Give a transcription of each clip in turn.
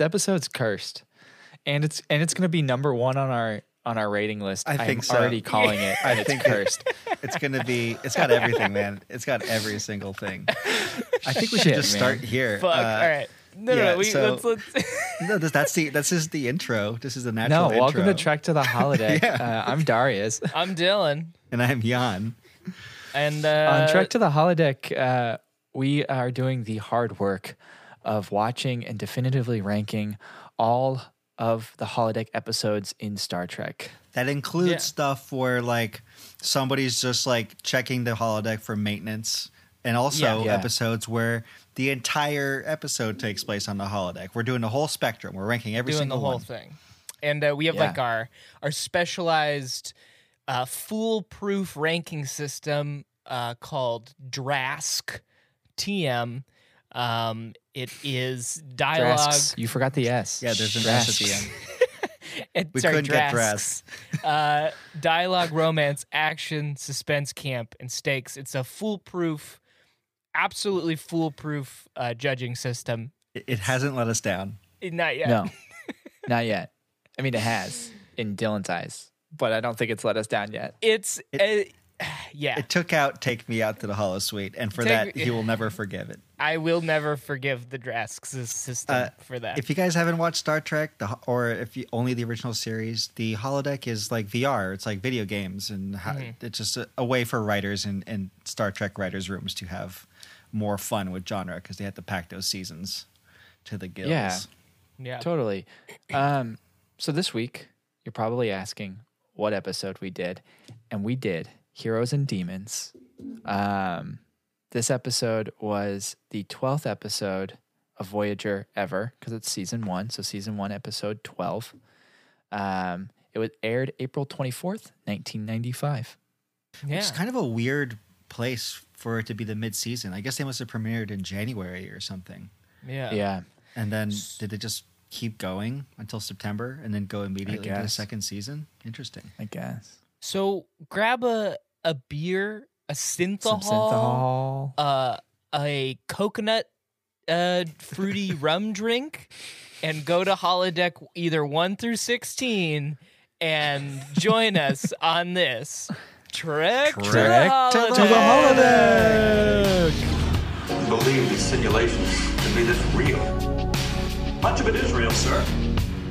This episode's cursed, and it's and it's gonna be number one on our on our rating list. I think I'm so. already calling it. I and it's think it- cursed. It's gonna be. It's got everything, man. It's got every single thing. I think we should Shit, just man. start here. Fuck. Uh, All right. No, no, yeah, no. We, so- let's, let's, No, this, that's the. This is the intro. This is the natural. No, welcome to. Trek to the Holodeck. Yeah. uh, I'm Darius. I'm Dylan. And I'm Jan. And uh, On Trek to the Holodeck, uh, we are doing the hard work of watching and definitively ranking all of the holodeck episodes in Star Trek. That includes Yeah. stuff where like somebody's just like checking the holodeck for maintenance, and also Yeah. Yeah. episodes where the entire episode takes place on the holodeck. We're doing the whole spectrum. We're ranking every single thing. doing the whole one. thing. And uh, we have Yeah. like our our specialized uh, foolproof ranking system uh, called Drask TM. Um, it is dialogue. Drasks. You forgot the S. Yeah, there's an S at the end. It, We sorry, couldn't get Drasks. uh, dialogue, romance, action, suspense, camp, and stakes. It's a foolproof, absolutely foolproof uh, judging system. It, it hasn't let us down. Not yet. No, not yet. I mean, it has in Dylan's eyes, but I don't think it's let us down yet. It's uh, yeah. It took out "Take Me Out to the Holosuite," and for Take that, Me- he will never forgive it. I will never forgive the Drasks system Uh, for that. If you guys haven't watched Star Trek, the, or if you only the original series, the holodeck is like VR. It's like video games, and how, Mm-hmm. it's just a, a way for writers and, and Star Trek writers' rooms to have more fun with genre because they had to pack those seasons to the gills. Yeah. yeah. Totally. Um, so this week, you're probably asking what episode we did, and we did Heroes and Demons. Um, this episode was the 12th episode of Voyager ever because it's season one. So, season one, episode 12. Um, it was aired April 24th, 1995. Yeah. It's kind of a weird place for it to be the mid-season. I guess they must have premiered in January or something, yeah. Yeah. and then did they just keep going until September and then go immediately to the second season? Interesting. I guess. So grab a a beer, a Some synthahol, synthahol. uh, a coconut uh, fruity rum drink, and go to holodeck either one through sixteen, and join us on this trek, to the Trek to the holodeck. believe these simulations to be this real. Much of it is real, sir.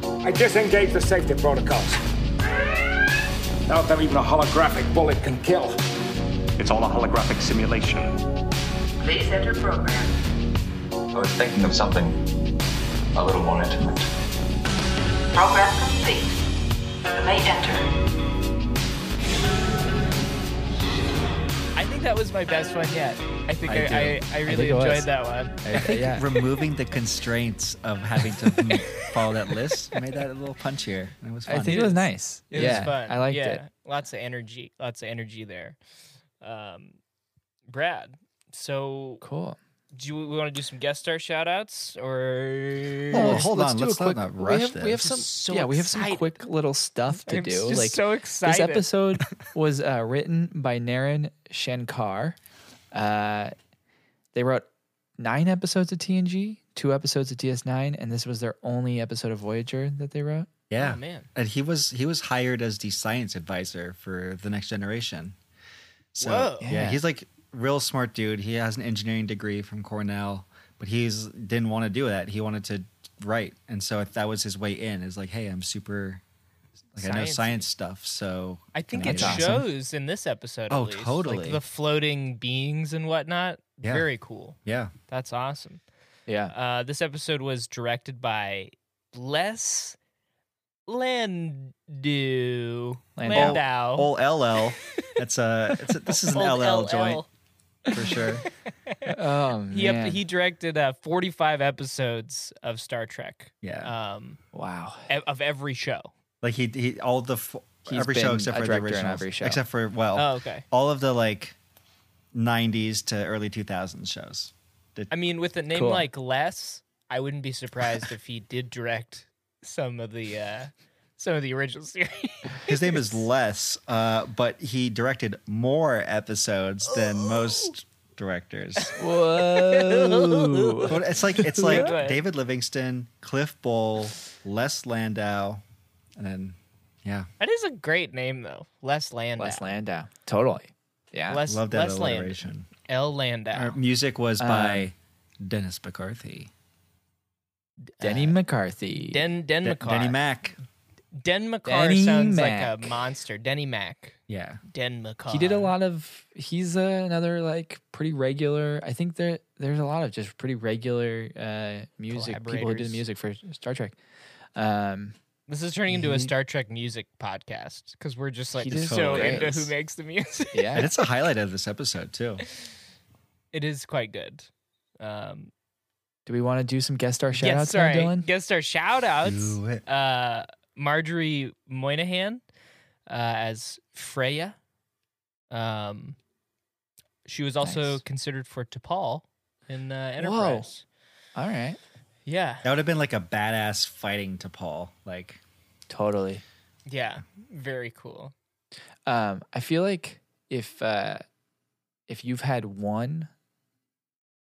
I disengage the safety protocols. Out there, even a holographic bullet can kill. It's all a holographic simulation. Please enter program. I was thinking of something a little more intimate. Program complete. You may enter. Think that was my best one yet. I think I I, do. I, I, I really think it was. enjoyed that one. I- yeah. removing the constraints of having to follow that list made that a little punchier. It was fun. I think it was nice. It yeah. was fun. I liked yeah. it. Lots of energy. Lots of energy there. Um, Brad, so Cool. Do you, we want to do some guest star shout outs or Oh, let's- hold let's on, do let's not quick- not we rush have, We have this. some, So yeah, we have some excited. quick little stuff to I'm do. just like so excited. this episode was uh, written by Naren Shankar. Uh, they wrote nine episodes of TNG, two episodes of DS9, and this was their only episode of Voyager that they wrote. Yeah, Oh, man. And he was he was hired as the science advisor for the next generation. So Whoa. yeah, Yeah. he's like real smart dude. He has an engineering degree from Cornell, but he's didn't want to do that. He wanted to write, and so that was his way in. Is like, hey, I'm super. Like I know science stuff, so I think it I do awesome. shows in this episode. Oh, at least. totally. Like the floating beings and whatnot. Yeah. Very cool. Yeah, That's awesome. Yeah. Uh, this episode was directed by Les Landau. Landau. Landau. Old LL. That's a, it's a this is an Old LL LL. joint for sure. Oh He ep- man. he directed uh, 45 episodes of Star Trek. Yeah, Um, wow. e- of every show. like he he all the f- He's every been show except a for the original, every show. except for well, Oh, okay. all of the like 90s to early 2000s shows. The- I mean, with a name Cool. like Les, I wouldn't be surprised if he did direct some of the uh, some of the original series. his name is Les, uh, but he directed more episodes than most directors. Whoa. But it's like it's like Yeah. David Livingston, Cliff Bole, Les Landau, and then yeah, That is a great name though. Les Landau. Les Landau. Totally. Yeah. Les, love that Les Landau. alliteration. L Landau. Our music was Um, by Dennis McCarthy, Denny McCarthy. Den Den De- McCarr. Denny Mac. Den McCarr Denny sounds Mac. like a monster. Denny Mac. Yeah, Den McCarr. he did a lot of he's uh, another like pretty regular i think there there's a lot of just pretty regular uh music people who do the music for star trek um This is turning into a Star Trek music podcast because we're just like He did so totally into is. who makes the music. and yeah it's a highlight of this episode too. it is quite good. Um, do we want to do some guest star shout outs sorry. dylan Guest star shout outs. Do it. Uh, Marjorie Monaghan uh, as Freya. Um, she was also Nice. considered for T'Pol in uh, Enterprise. all right Yeah, That would have been like a badass fighting T'Pol. Like totally yeah, very cool. um i feel like if uh if you've had one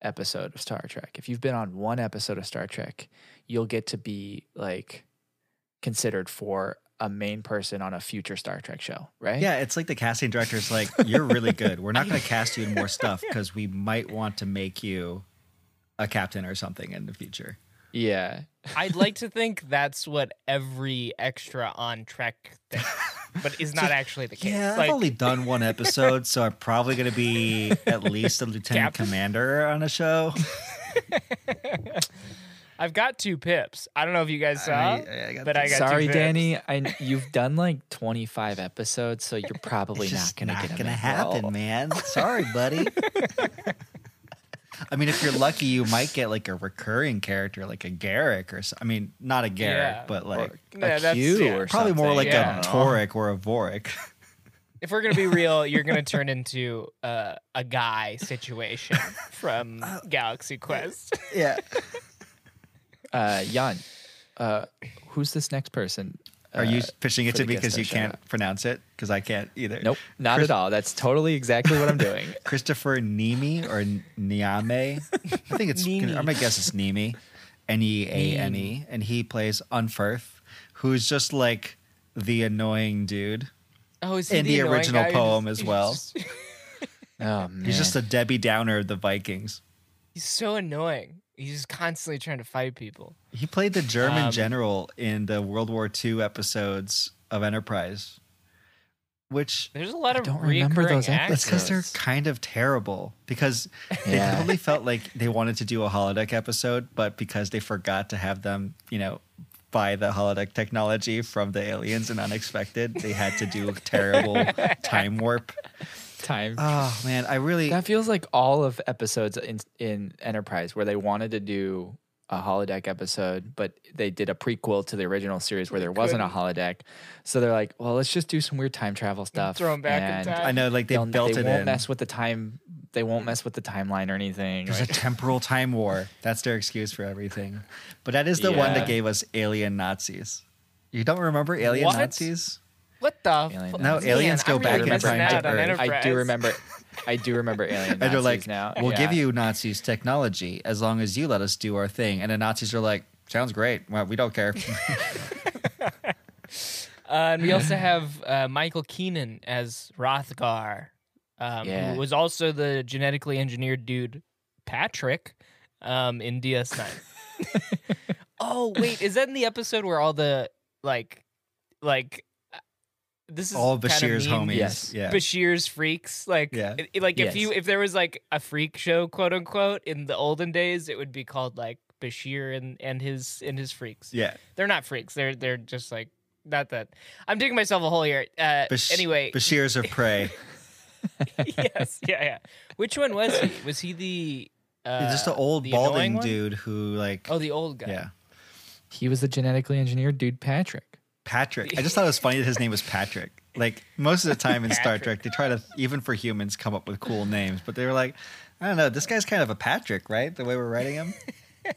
episode of star trek if you've been on one episode of star trek you'll get to be like considered for a main person on a future star trek show right yeah, it's like the casting director's like, you're really good. We're not going to cast you in more stuff because we might want to make you a captain or something in the future. yeah I'd like to think that's what every extra on Trek thinks, but is not actually the case. Yeah, like, I've only done one episode, so I'm probably going to be at least a lieutenant Captain? commander on a show. I've got two pips. I don't know if you guys saw, I- I got but I got two Sorry, pips. Danny. I you've done like 25 episodes, so you're probably It's not gonna not get a gonna happen, role. man. Sorry, buddy. I mean, if you're lucky, you might get like a recurring character, like a Garak or so. I mean, not a Garak, Yeah. but like A Yeah, that's- Q yeah. or probably more like Yeah. a Toric or a Vorik. If we're gonna be real, you're gonna turn into uh, a guy situation from Galaxy Quest. yeah. Uh, Jan, uh, who's this next person? Are you Uh, it to me because you can't shout-out? pronounce it? Because I can't either. Nope, not Chris- at all. That's totally exactly what I'm doing. Christopher Nemi or Niame. I think it's. Nemi. I'm gonna guess it's Nemi, N E A N E, and he plays Unferth, who's just like the annoying dude. Oh, is he In the annoying original guy poem just- as well. Just- Oh man, He's just a Debbie Downer of the Vikings. he's so annoying. He's just constantly trying to fight people. He played the German Um, general in the World War II episodes of Enterprise, which There's a lot of don't remember those actors. That's because they're kind of terrible. Because they Yeah. totally felt like they wanted to do a holodeck episode, but because they forgot to have them, you know, buy the holodeck technology from the aliens and unexpected, they had to do a terrible time warp. Time. Oh man, I really that feels like all of episodes in in Enterprise where they wanted to do a holodeck episode, but they did a prequel to the original series where there wasn't a holodeck. So they're like, well, let's just do some weird time travel stuff. Throw them back in time. I know like they they'll- built they it won't in. mess with the time. They won't mess with the timeline or anything. There's a temporal time war. That's their excuse for everything. But that is the one that gave us alien Nazis. You don't remember alien What? Nazis? What the? Alien fu- No, Man, aliens go I'm back really in time to Earth. I do remember. I do remember alien And they're like, now. we'll give you Nazis technology as long as you let us do our thing. And the Nazis are like, sounds great. Well, we don't care. Uh, and we also have uh, Michael Keenan as Rothgar, um, Yeah. who was also the genetically engineered dude Patrick um, in DS9. oh wait, is that in the episode where all the like, like this is All Bashir's homies. Yes. Yeah. Bashir's freaks, like, Yeah. it- it- like if you if there was like a freak show, quote unquote, in the olden days, it would be called like Bashir and and his and his freaks. yeah. They're not freaks. They're they're just like not that. I'm digging myself a hole here. Uh, Bash- anyway, Bashir's of prey. yes, yeah, yeah. Which one was he? Was he the uh, just an old the balding dude who, like, Oh, the old guy. yeah. He was the genetically engineered dude, Patrick. Patrick. I just thought it was funny that his name was Patrick. Like most of the time in Star Trek, they try to even for humans come up with cool names, but they were like, I don't know, this guy's kind of a Patrick, right? The way we're writing him.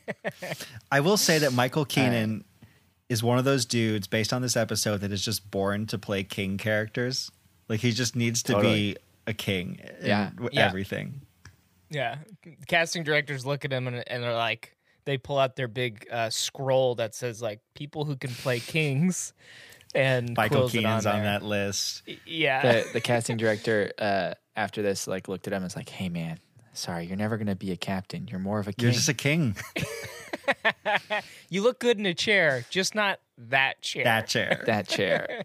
I will say that Michael Keenan is one of those dudes based on this episode that is just born to play king characters. Like he just needs to Totally. be a king in Yeah. w- Yeah. everything. Yeah, casting directors look at him and, and they're like, they pull out their big uh, scroll that says like people who can play kings, and Michael quills it Keenan's on, there. that list. Yeah, the the casting director uh, after this like looked at him and was like, "Hey man, sorry, you're never gonna be a captain. You're more of a king." You're just a king. you look good in a chair, just not that chair. that chair. that chair.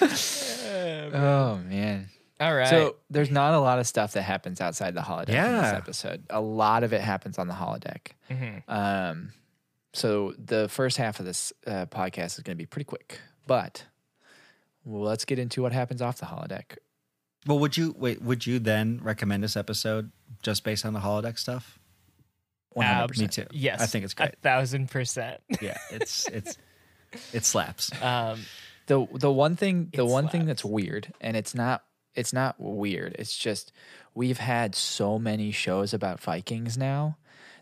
oh man. All right. So there's not a lot of stuff that happens outside the holodeck in this Yeah. episode. A lot of it happens on the holodeck. Mm-hmm. Um, so the first half of this uh, podcast is going to be pretty quick, but let's get into what happens off the holodeck. Well, would you wait? Would you then recommend this episode just based on the holodeck stuff? 100%. Me too. yes, I think it's a great. thousand percent. yeah, it's it's it slaps. Um, the the one thing the one thing that's weird and it's not it's not weird it's just we've had so many shows about vikings now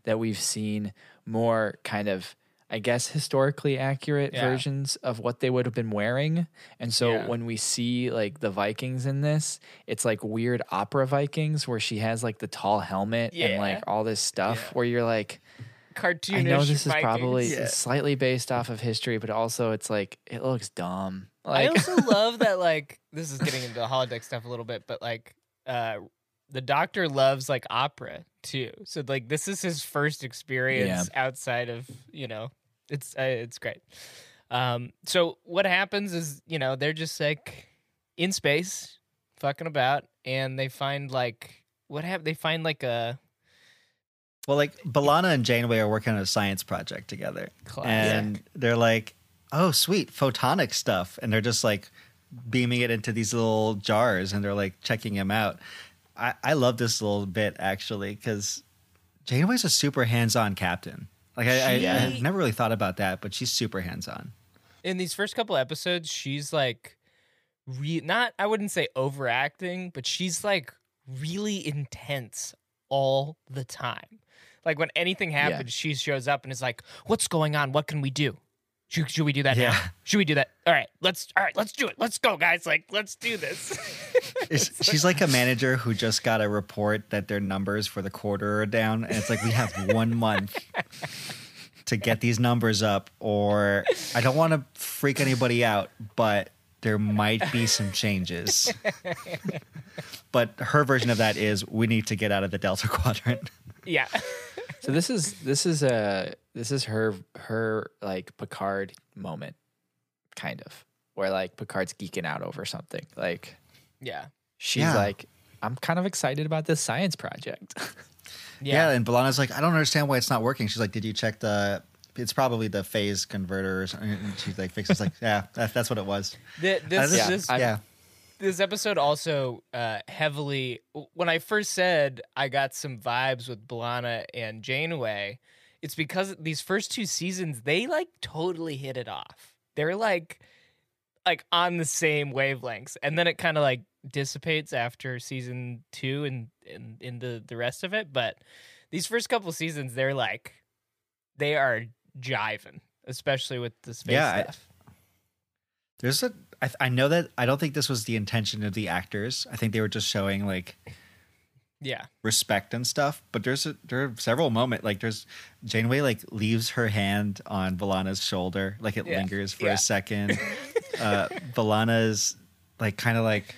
that we've seen more kind of i guess historically accurate Yeah. versions of what they would have been wearing and so Yeah. when we see like the vikings in this it's like weird opera vikings where she has like the tall helmet and like all this stuff Yeah. where you're like cartoonish. I know this is probably Yeah. slightly based off of history, but also it's like it looks dumb. I also love that like this is getting into the holodeck stuff a little bit, but like uh the doctor loves like opera too. So like this is his first experience outside of, you know, it's uh, it's great. Um so what happens is, you know, they're just like in space fucking about and they find like what have they find like a Well, like B'Elanna and Janeway are working on a science project together, Classic. and they're like, "Oh, sweet, photonic stuff," and they're just like beaming it into these little jars, and they're like checking them out. I, I love this little bit actually because Janeway's a super hands-on captain. Like I, I, She- I never really thought about that, but she's super hands-on. in these first couple episodes, she's like, re- not I wouldn't say overacting, but she's like really intense all the time. Like when anything happens, she shows up and is like, "What's going on? What can we do? Should, should we do that now? Yeah. Should we do that? All right, let's all right, let's do it. Let's go, guys. Like, let's do this." Is- She's like a manager who just got a report that their numbers for the quarter are down, and it's like we have one month to get these numbers up, or I don't want to freak anybody out, but there might be some changes. but her version of that is we need to get out of the Delta Quadrant. yeah. So this is this is a this is her her like Picard moment, kind of where like Picard's geeking out over something. Like Yeah. she's Yeah. like, I'm kind of excited about this science project. Yeah. Yeah. and B'Elanna's like, I don't understand why it's not working. She's like, Did you check the? It's probably the phase converters. And she's like, fixes like, yeah, that, that's what it was. Th- Uh, this, this- this, I'm- yeah, this episode also uh, heavily when I first said I got some vibes with B'Elanna and Janeway, it's because these first two seasons they like totally hit it off. They're like like on the same wavelengths, and then it kind of like dissipates after season two and and into the rest of it. But these first couple seasons, they're like they are jiving, especially with the space Yeah, I- stuff. There's a. I, I know that. I don't think this was the intention of the actors. I think they were just showing like yeah, respect and stuff. But there's a, there are several moments like there's Janeway like leaves her hand on B'Elanna's shoulder, like it Yeah. lingers for Yeah. a second. uh, B'Elanna's like kind of like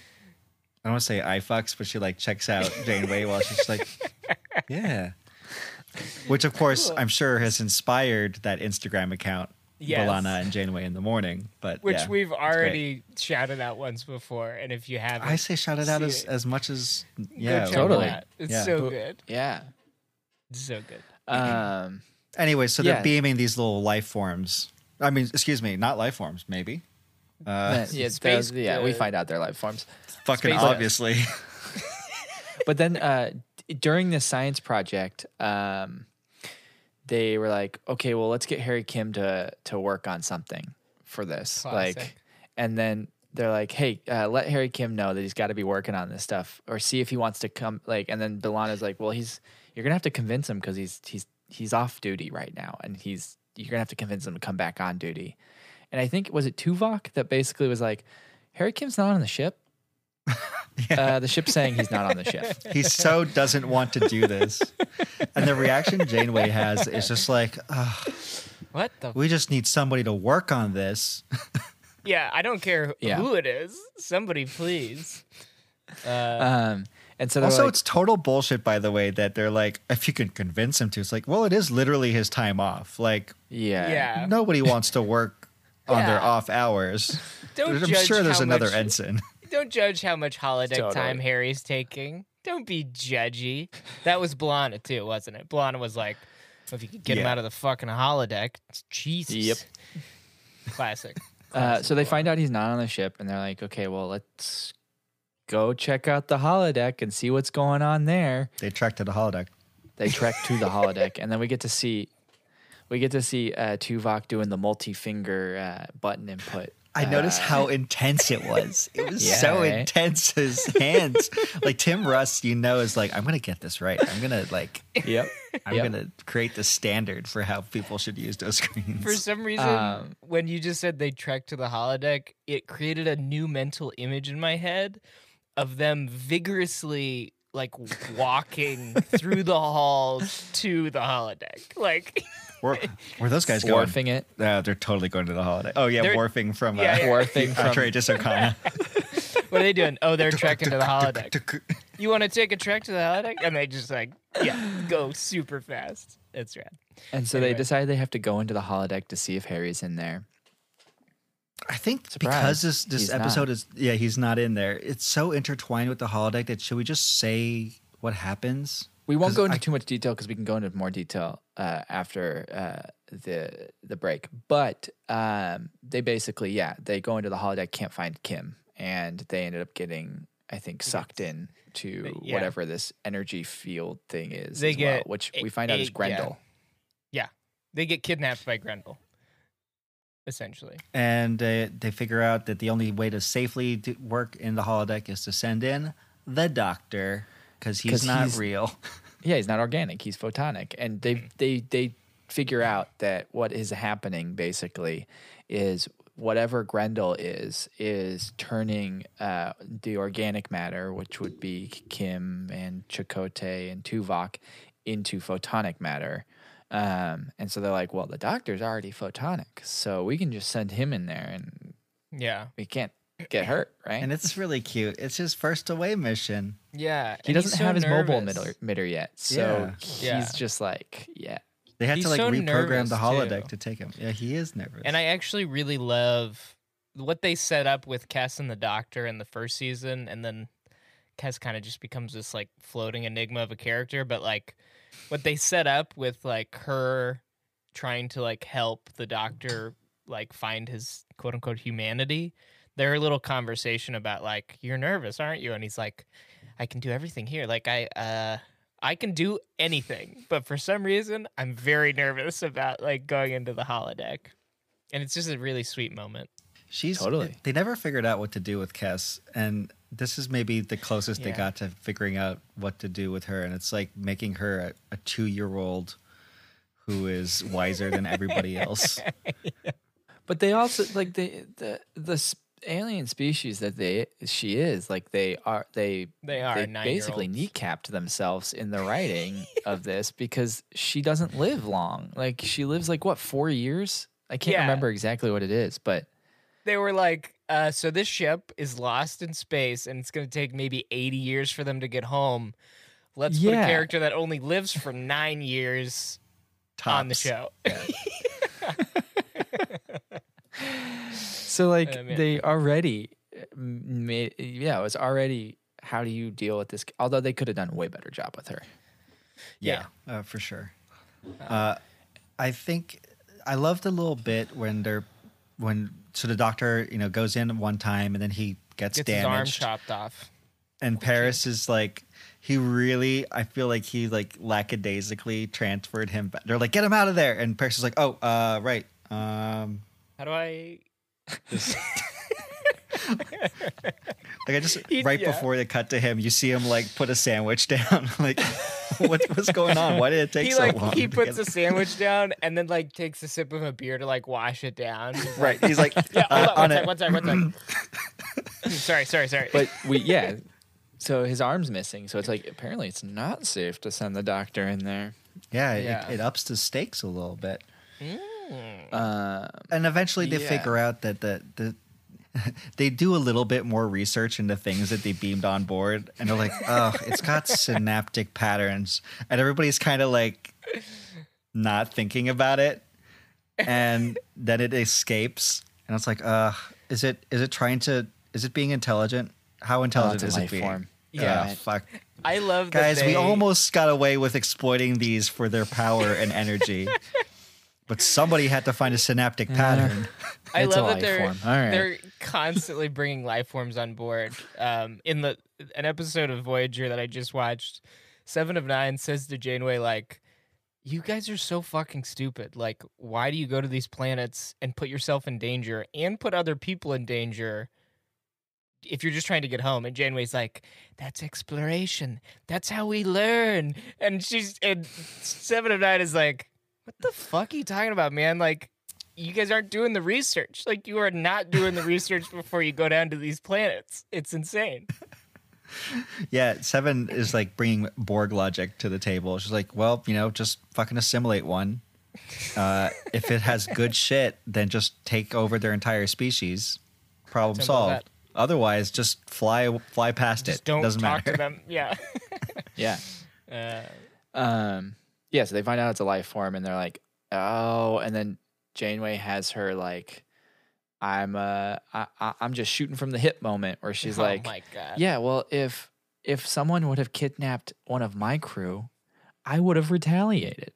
I don't want to say eye fucks, but she like checks out Janeway while she's like, yeah. Which of course I'm sure has inspired that Instagram account, Yes. B'Elanna and Janeway in the morning. But which yeah, we've already shouted out once before. And if you haven't, I say shout it out as, it. as much as yeah. check totally. out. It's Yeah. so good. yeah. It's so good. Um. Anyway, so they're Yeah. beaming these little life forms. I mean, excuse me, not life forms, maybe. Uh, yeah, space- those- yeah, we find out their life forms. fucking space- obviously. but then uh, d- during this science project, um, they were like, "Okay, well, let's get Harry Kim to to work on something for this." Classic. Like, and then they're like, "Hey, uh, let Harry Kim know that he's got to be working on this stuff, or see if he wants to come." Like, and then B'Elanna's like, "Well, he's you're gonna have to convince him because he's he's he's off duty right now, and he's you're gonna have to convince him to come back on duty." And I think was it Tuvok that basically was like, "Harry Kim's not on the ship." Uh, the ship's saying he's not on the ship. He so doesn't want to do this. And the reaction Janeway has is just like, "Ugh, What the? we just need somebody to work on this. yeah, I don't care Yeah. who it is. Somebody please. Um, and so Also, like, it's total bullshit, by the way, that they're like, if you can convince him to, it's like, well, it is literally his time off. Like, yeah, Yeah. nobody wants to work on their off hours. Don't I'm judge sure there's how another much- ensign. Don't judge how much holodeck Totally. time Harry's taking. Don't be judgy. That was B'Elanna too, wasn't it? B'Elanna was like, if you could get him out of the fucking holodeck, Jesus. Yep. Classic. Uh, so they find out he's not on the ship, and they're like, okay, well, let's go check out the holodeck and see what's going on there. They trek to the holodeck. They trek to the holodeck, and then we get to see, we get to see uh, Tuvok doing the multi-finger uh, button input. I noticed how intense it was. It was Yeah, so right? intense. His hands, like Tim Russ, you know, is like, I'm gonna get this right. I'm gonna like, Yep. I'm Yep. gonna create the standard for how people should use those screens. For some reason, Um, when you just said they trekked to the holodeck, it created a new mental image in my head of them vigorously like walking through the halls to the holodeck. Like where, where those guys going? Wharfing it. Uh, they're totally going to the holiday. Oh yeah, They're- wharfing from uh, Yeah, yeah. Wharfing from Outrageous Okona. what are they doing? Oh, they're trekking to the holodeck. You want to take a trek to the holodeck? And they just like, yeah, go super fast. It's rad. And so Anyway. they decide they have to go into the holodeck to see if Harry's in there. I think Surprise. because this this He's not. episode is yeah he's not in there. It's so intertwined with the holodeck that should we just say what happens? We won't go into I- too much detail because we can go into more detail uh, after uh, the the break. But um, they basically, yeah, they go into the holodeck, can't find Kim, and they ended up getting, I think, sucked in to yeah. whatever this energy field thing is. They as well, get which a- we find out is a- yeah. Grendel. Yeah. They get kidnapped by Grendel, essentially. And uh, they figure out that the only way to safely work in the holodeck is to send in the doctor because he's 'Cause not he's- real. Yeah, he's not organic. He's photonic, and they Mm. they they figure out that what is happening basically is whatever Grendel is is turning uh, the organic matter, which would be Kim and Chakotay and Tuvok, into photonic matter. Um, and so they're like, well, the doctor's already photonic, so we can just send him in there, and Yeah. we can't get hurt, right? And it's really cute. It's his first away mission. Yeah. he doesn't so have his mobile nervous. emitter, emitter yet, so he's Yeah. just like, yeah, They had He's to like so reprogram the holodeck too. to take him. Yeah, he is nervous. And I actually really love what they set up with Kes and the Doctor in the first season, and then Kes kind of just becomes this like floating enigma of a character. But like what they set up with like her trying to like help the Doctor like find his quote unquote humanity. Their little conversation about like you're nervous, aren't you? And he's like, I can do everything here. Like I uh I can do anything, but for some reason, I'm very nervous about like going into the holodeck, and it's just a really sweet moment. She's Totally. They never figured out what to do with Kes, and this is maybe the closest they got to figuring out what to do with her. And it's like making her a, a two-year-old who is wiser than everybody else. But they also like the the the s- alien species that they she is like they are they They are basically kneecapped themselves in the writing of this because she doesn't live long. Like she lives like what four years? I can't Yeah. remember exactly what it is, but They were like, uh, "So this ship is lost in space, and it's going to take maybe 80 years for them to get home. Let's put a character that only lives for nine years on the Tops. show." so like Oh, man. they already made yeah it was already how do you deal with this? Although they could have done a way better job with her. Yeah, uh, for sure. Uh, I think I love the little bit when they're when so the doctor you know goes in one time and then he gets, Gets his arm damaged chopped off. and Paris is like he really I feel like he like lackadaisically transferred him back. They're like get him out of there and Paris is like oh uh right um How do I? like I just He- right yeah. before they cut to him you see him like put a sandwich down like what, what's going on why did it take he so like long he to puts get- a sandwich down and then like takes a sip of a beer to like wash it down. He's right he's like Yeah, uh, hold on, on one it sec, one sec, one sec. sorry, sorry, sorry. But we yeah so his arm's missing. So it's like apparently it's not safe to send the doctor in there. Yeah, Yeah. it ups the stakes a little bit. Uh, And eventually they Yeah. figure out that the, the they do a little bit more research into things that they beamed on board and they're like, oh, it's got synaptic patterns. And everybody's kind of like not thinking about it. And then it escapes. And it's like, uh, is it is it trying to is it being intelligent? How intelligent Oh, is it being? form. Yeah. Fuck. I love Guys, we almost got away with exploiting these for their power and energy. But somebody had to find a synaptic pattern. I It's a love that life they're form. All right. they're constantly bringing life forms on board. Um, in the an episode of Voyager that I just watched, Seven of Nine says to Janeway like, "You guys are so fucking stupid. Like, why do you go to these planets and put yourself in danger and put other people in danger?" If you're just trying to get home, and Janeway's like, "That's exploration. That's how we learn." And she's and Seven of Nine is like, "What the fuck are you talking about, man? Like, you guys aren't doing the research. Like you are not doing the research before you go down to these planets. It's insane. Yeah, Seven is like bringing Borg logic to the table. She's like, well, you know, just fucking assimilate one. Uh, if it has good shit, then just take over their entire species. Problem Simple solved. that. Otherwise, just fly fly past Just it. don't Doesn't talk matter. to them. Yeah. yeah. Uh, Um, yeah, so they find out it's a life form and they're like, oh, and then Janeway has her like, I'm uh, I, I, I'm just shooting from the hip moment where she's oh like, my god. yeah, well, if if someone would have kidnapped one of my crew, I would have retaliated.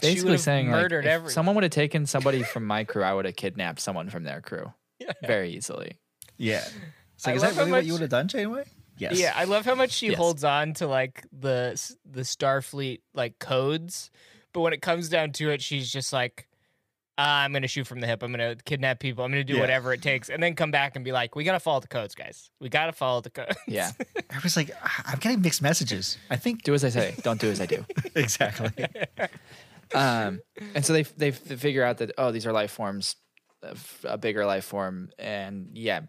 Basically would've saying like, murdered if everyone. someone would have taken somebody from my crew, I would have kidnapped someone from their crew yeah. very easily. Yeah. It's I like, is that how really what much- you would have done, Janeway? Yes. Yeah, I love how much she Yes. holds on to like the the Starfleet like codes, but when it comes down to it, she's just like, "Ah, "I'm gonna shoot from the hip. I'm gonna kidnap people. I'm gonna do Yeah. whatever it takes," and then come back and be like, "We gotta follow the codes, guys. We gotta follow the codes." Yeah, I was like, "Ah, I'm getting mixed messages. I think do as I say, don't do as I do. exactly. um, and so they they figure out that oh these are life forms, a bigger life form, and yeah,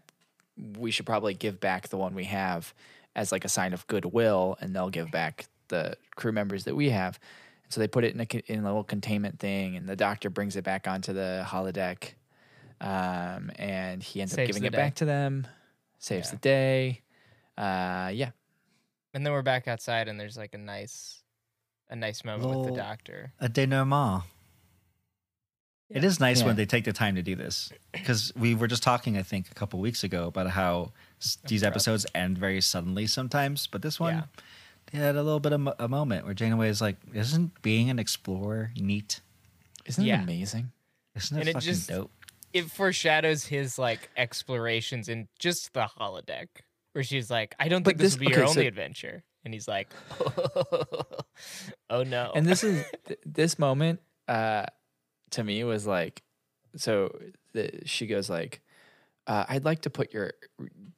we should probably give back the one we have as like a sign of goodwill, and they'll give back the crew members that we have. And so they put it in a in a little containment thing, and the doctor brings it back onto the holodeck, um, and he ends up giving it day. back to them, saves Yeah. the day. Uh, yeah, And then we're back outside, and there's like a nice, a nice moment with the doctor. A denouement. It is nice Yeah. when they take the time to do this because we were just talking, I think, a couple weeks ago about how s- these episodes end very suddenly sometimes. But this one, Yeah. they had a little bit of a moment where Janeway is like, "Isn't being an explorer neat? isn't Yeah. it amazing? Isn't it And it just- dope?" It foreshadows his like explorations in just the holodeck, where she's like, "I don't But think this, this- will be your okay, so- only adventure," and he's like, "Oh no!" and this is th- this moment uh to me was like so the, she goes like uh, i'd like to put your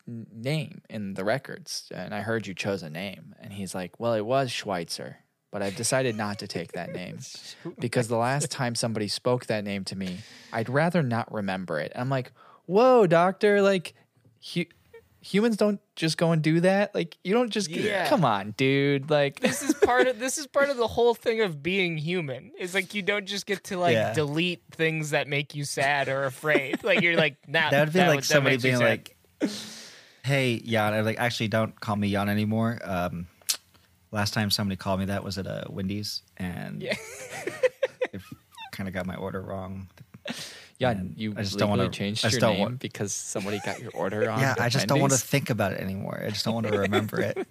name in the records and i heard you chose a name. And he's like well it was schweitzer but i've decided not to take that name because the last time somebody spoke that name to me i'd rather not remember it. I'm like whoa doctor like humans don't just go and do that like you don't just Yeah. come on dude like this is part of this is part of the whole thing of being human. It's like you don't just get to like Yeah. delete things that make you sad or afraid. Like you're like, nah, That would be like that somebody being like, "Hey, Jan," I'm like, "Actually, don't call me Jan anymore." Um, last time somebody called me that was at a Wendy's, and Yeah. it kind of got my order wrong. Yeah, And you I just don't wanna- changed I your name want- because somebody got your order on. yeah, I just don't want to think about it anymore. I just don't want to remember it.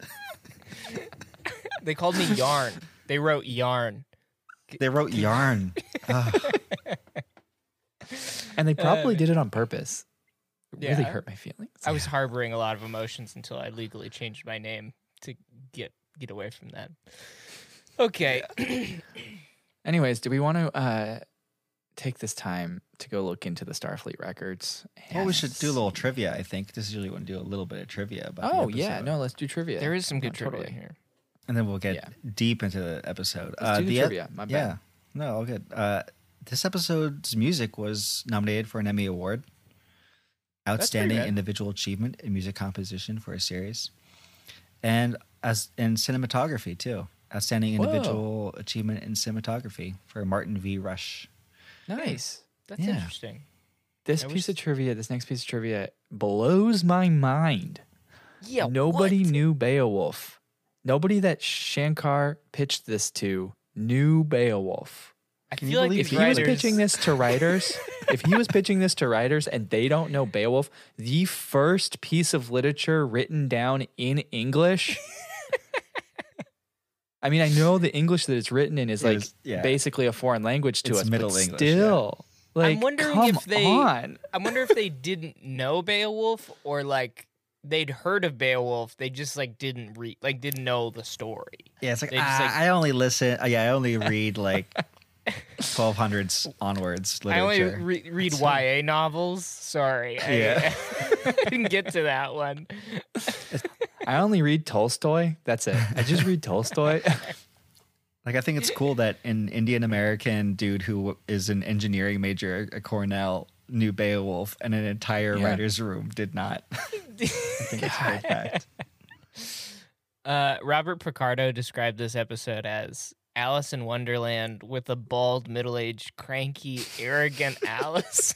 they called me yarn. They wrote yarn. They wrote yarn. And they probably did it on purpose. It really hurt my feelings. I was harboring a lot of emotions until I legally changed my name to get get away from that. Okay. Anyways, do we want to uh, take this time to go look into the Starfleet records? well, we should do a little trivia. I think this is usually when we do a little bit of trivia about. Oh the yeah, no, let's do trivia. there is some good No, trivia totally. here. and then we'll get Yeah. deep into the episode. Let's do the the ep- trivia. My bad. Yeah, no, all good. Uh, this episode's music was nominated for an Emmy Award, outstanding individual achievement in music composition for a series. and as in cinematography too. Outstanding Whoa. individual achievement in cinematography for Marvin V. Rush. Nice. That's Yeah. interesting. This I piece wish- of trivia, this next piece of trivia blows my mind. Yeah. Nobody what? knew Beowulf. Nobody that Shankar pitched this to knew Beowulf. I Can you feel like believe If if he was writers- pitching this to writers, if he was pitching this to writers and they don't know Beowulf, the first piece of literature written down in English. I mean, I know the English that it's written in is like Is- yeah. basically a foreign language to It's us, Middle but English, still, like, I'm wondering if they. on. I wonder if they didn't know Beowulf or like they'd heard of Beowulf. They just like didn't read, like didn't know the story. Yeah, it's like, just, like- I only listen. uh, yeah, I only read like 1200s onwards literature. I only re- read YA novels. Sorry, I, Yeah. I didn't get to that one. I only read Tolstoy. That's it. I just read Tolstoy. Like I think it's cool that an Indian American dude who is an engineering major at Cornell knew Beowulf, and an entire Yeah. writer's room did not. I think it's a great fact. Uh, Robert Picardo described this episode as Alice in Wonderland with a bald, middle-aged, cranky, arrogant Alice.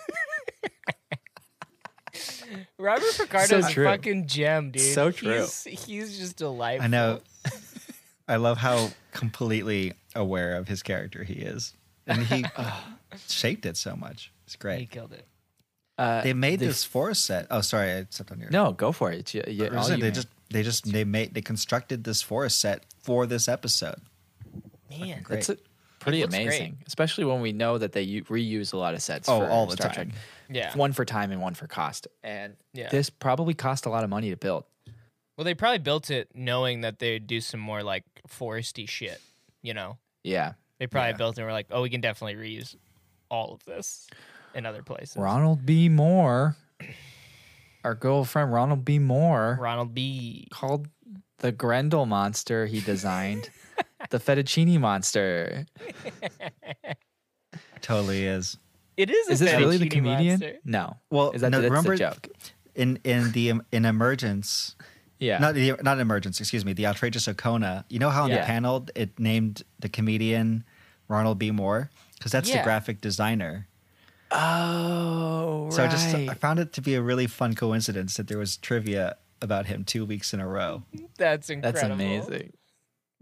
Robert Picardo's a true. fucking gem, dude. So true. He's, he's just delightful. I know. I love how completely aware of his character he is, and he shaped it so much. It's great. He killed it. Uh, They made they- this forest set. Oh, sorry, I stepped on your. No, go for it. You, you, all saying, you, they man. just they just they made they constructed this forest set for this episode. Man, Great. It's a- pretty looks great. amazing, especially when we know that they u- reuse a lot of sets. Oh, for all the Star time. Trek. yeah. One for time and one for cost. And Yeah. this probably cost a lot of money to build. Well, they probably built it knowing that they'd do some more like foresty shit. You know, Yeah. they probably Yeah. built it and were like, "Oh, we can definitely reuse all of this in other places." Ronald B. Moore, our girlfriend Ronald B. Moore, Ronald B. called the Grendel monster he designed the fettuccine monster. Totally is. It is. A Is this really the comedian? monster. No. Well, is that no, that's remember the joke? in in the um, in emergence Yeah. not the not an emergence excuse me the outrageous Okona you know how in Yeah. the panel it named the comedian Ronald B Moore because that's the graphic designer oh, so I just. I found it to be a really fun coincidence that there was trivia about him two weeks in a row That's incredible. That's amazing.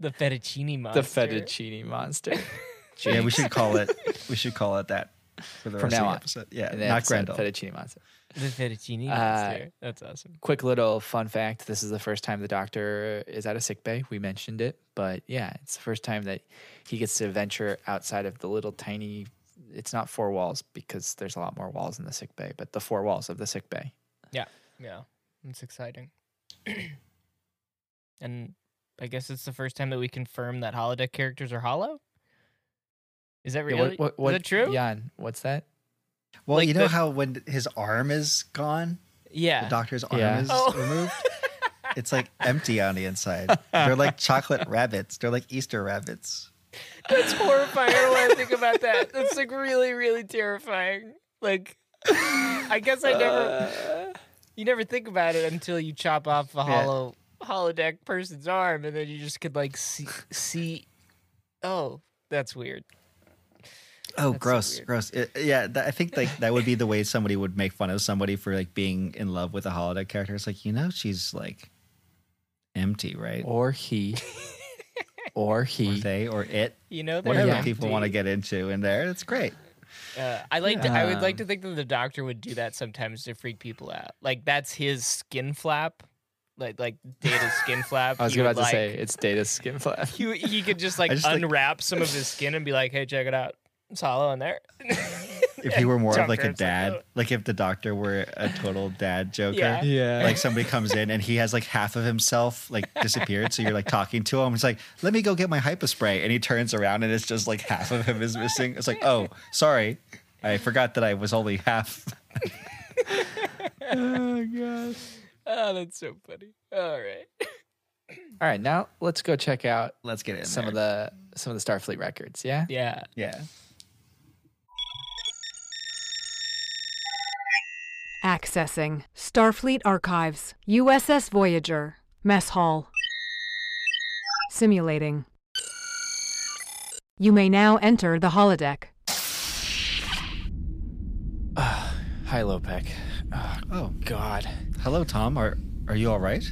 The fettuccine monster. The fettuccine monster. yeah we should call it we should call it that for the From rest now of the on. episode yeah not episode, Grendel Fettuccine monster. The fettuccine Uh, monster. That's awesome. Quick little fun fact: This is the first time the doctor is at a sick bay. We mentioned it, but yeah, it's the first time that he gets to venture outside of the little tiny. It's not four walls because there's a lot more walls in the sick bay, but the four walls of the sick bay. Yeah, yeah, it's exciting. and I guess it's the first time that we confirm that holodeck characters are hollow. Is that Yeah, really? what, what, Is that true? Jan, what's that? Well like you know the- how when his arm is gone Yeah. the doctor's arm Yeah. is Oh. removed it's like empty on the inside they're like chocolate rabbits they're like Easter rabbits That's horrifying. when I don't want to think about that. That's like really, really terrifying. Like, I guess I never. You never think about it until you chop off a hollow holodeck person's arm, and then you just could like see. see oh, that's weird. Oh, That's gross, weird. gross. It- yeah, that, I think like that would be the way somebody would make fun of somebody for like being in love with a holodeck character. It's like you know she's like empty, right? Or, he, Or he, or they or it. You know, Whatever Yeah. people want to get into in there, it's great. Uh, I like. To, I would like to think that the doctor would do that sometimes to freak people out. Like that's his skin flap, like like Data's skin flap. I was about would, to like, say it's Data's skin flap. he he could just like just think- unwrap some of his skin and be like, "Hey, check it out, it's hollow in there." If he were more of like a grabs like dad, like if the doctor were a total dad joker. Yeah. Yeah. Like somebody comes in and he has like half of himself like disappeared. So you're like talking to him. It's like, let me go get my hypo spray. And he turns around and it's just like half of him is missing. It's like, oh, sorry. I forgot that I was only half. oh god. oh, that's so funny. All right. All right, now let's go check out Let's get in some of the some of the Starfleet records. Yeah. Yeah. Yeah. Accessing Starfleet Archives, USS Voyager, Mess Hall. simulating. You may now enter the holodeck. Hi, Lopek. Oh, Oh, God. hello, Tom. Are are you all right?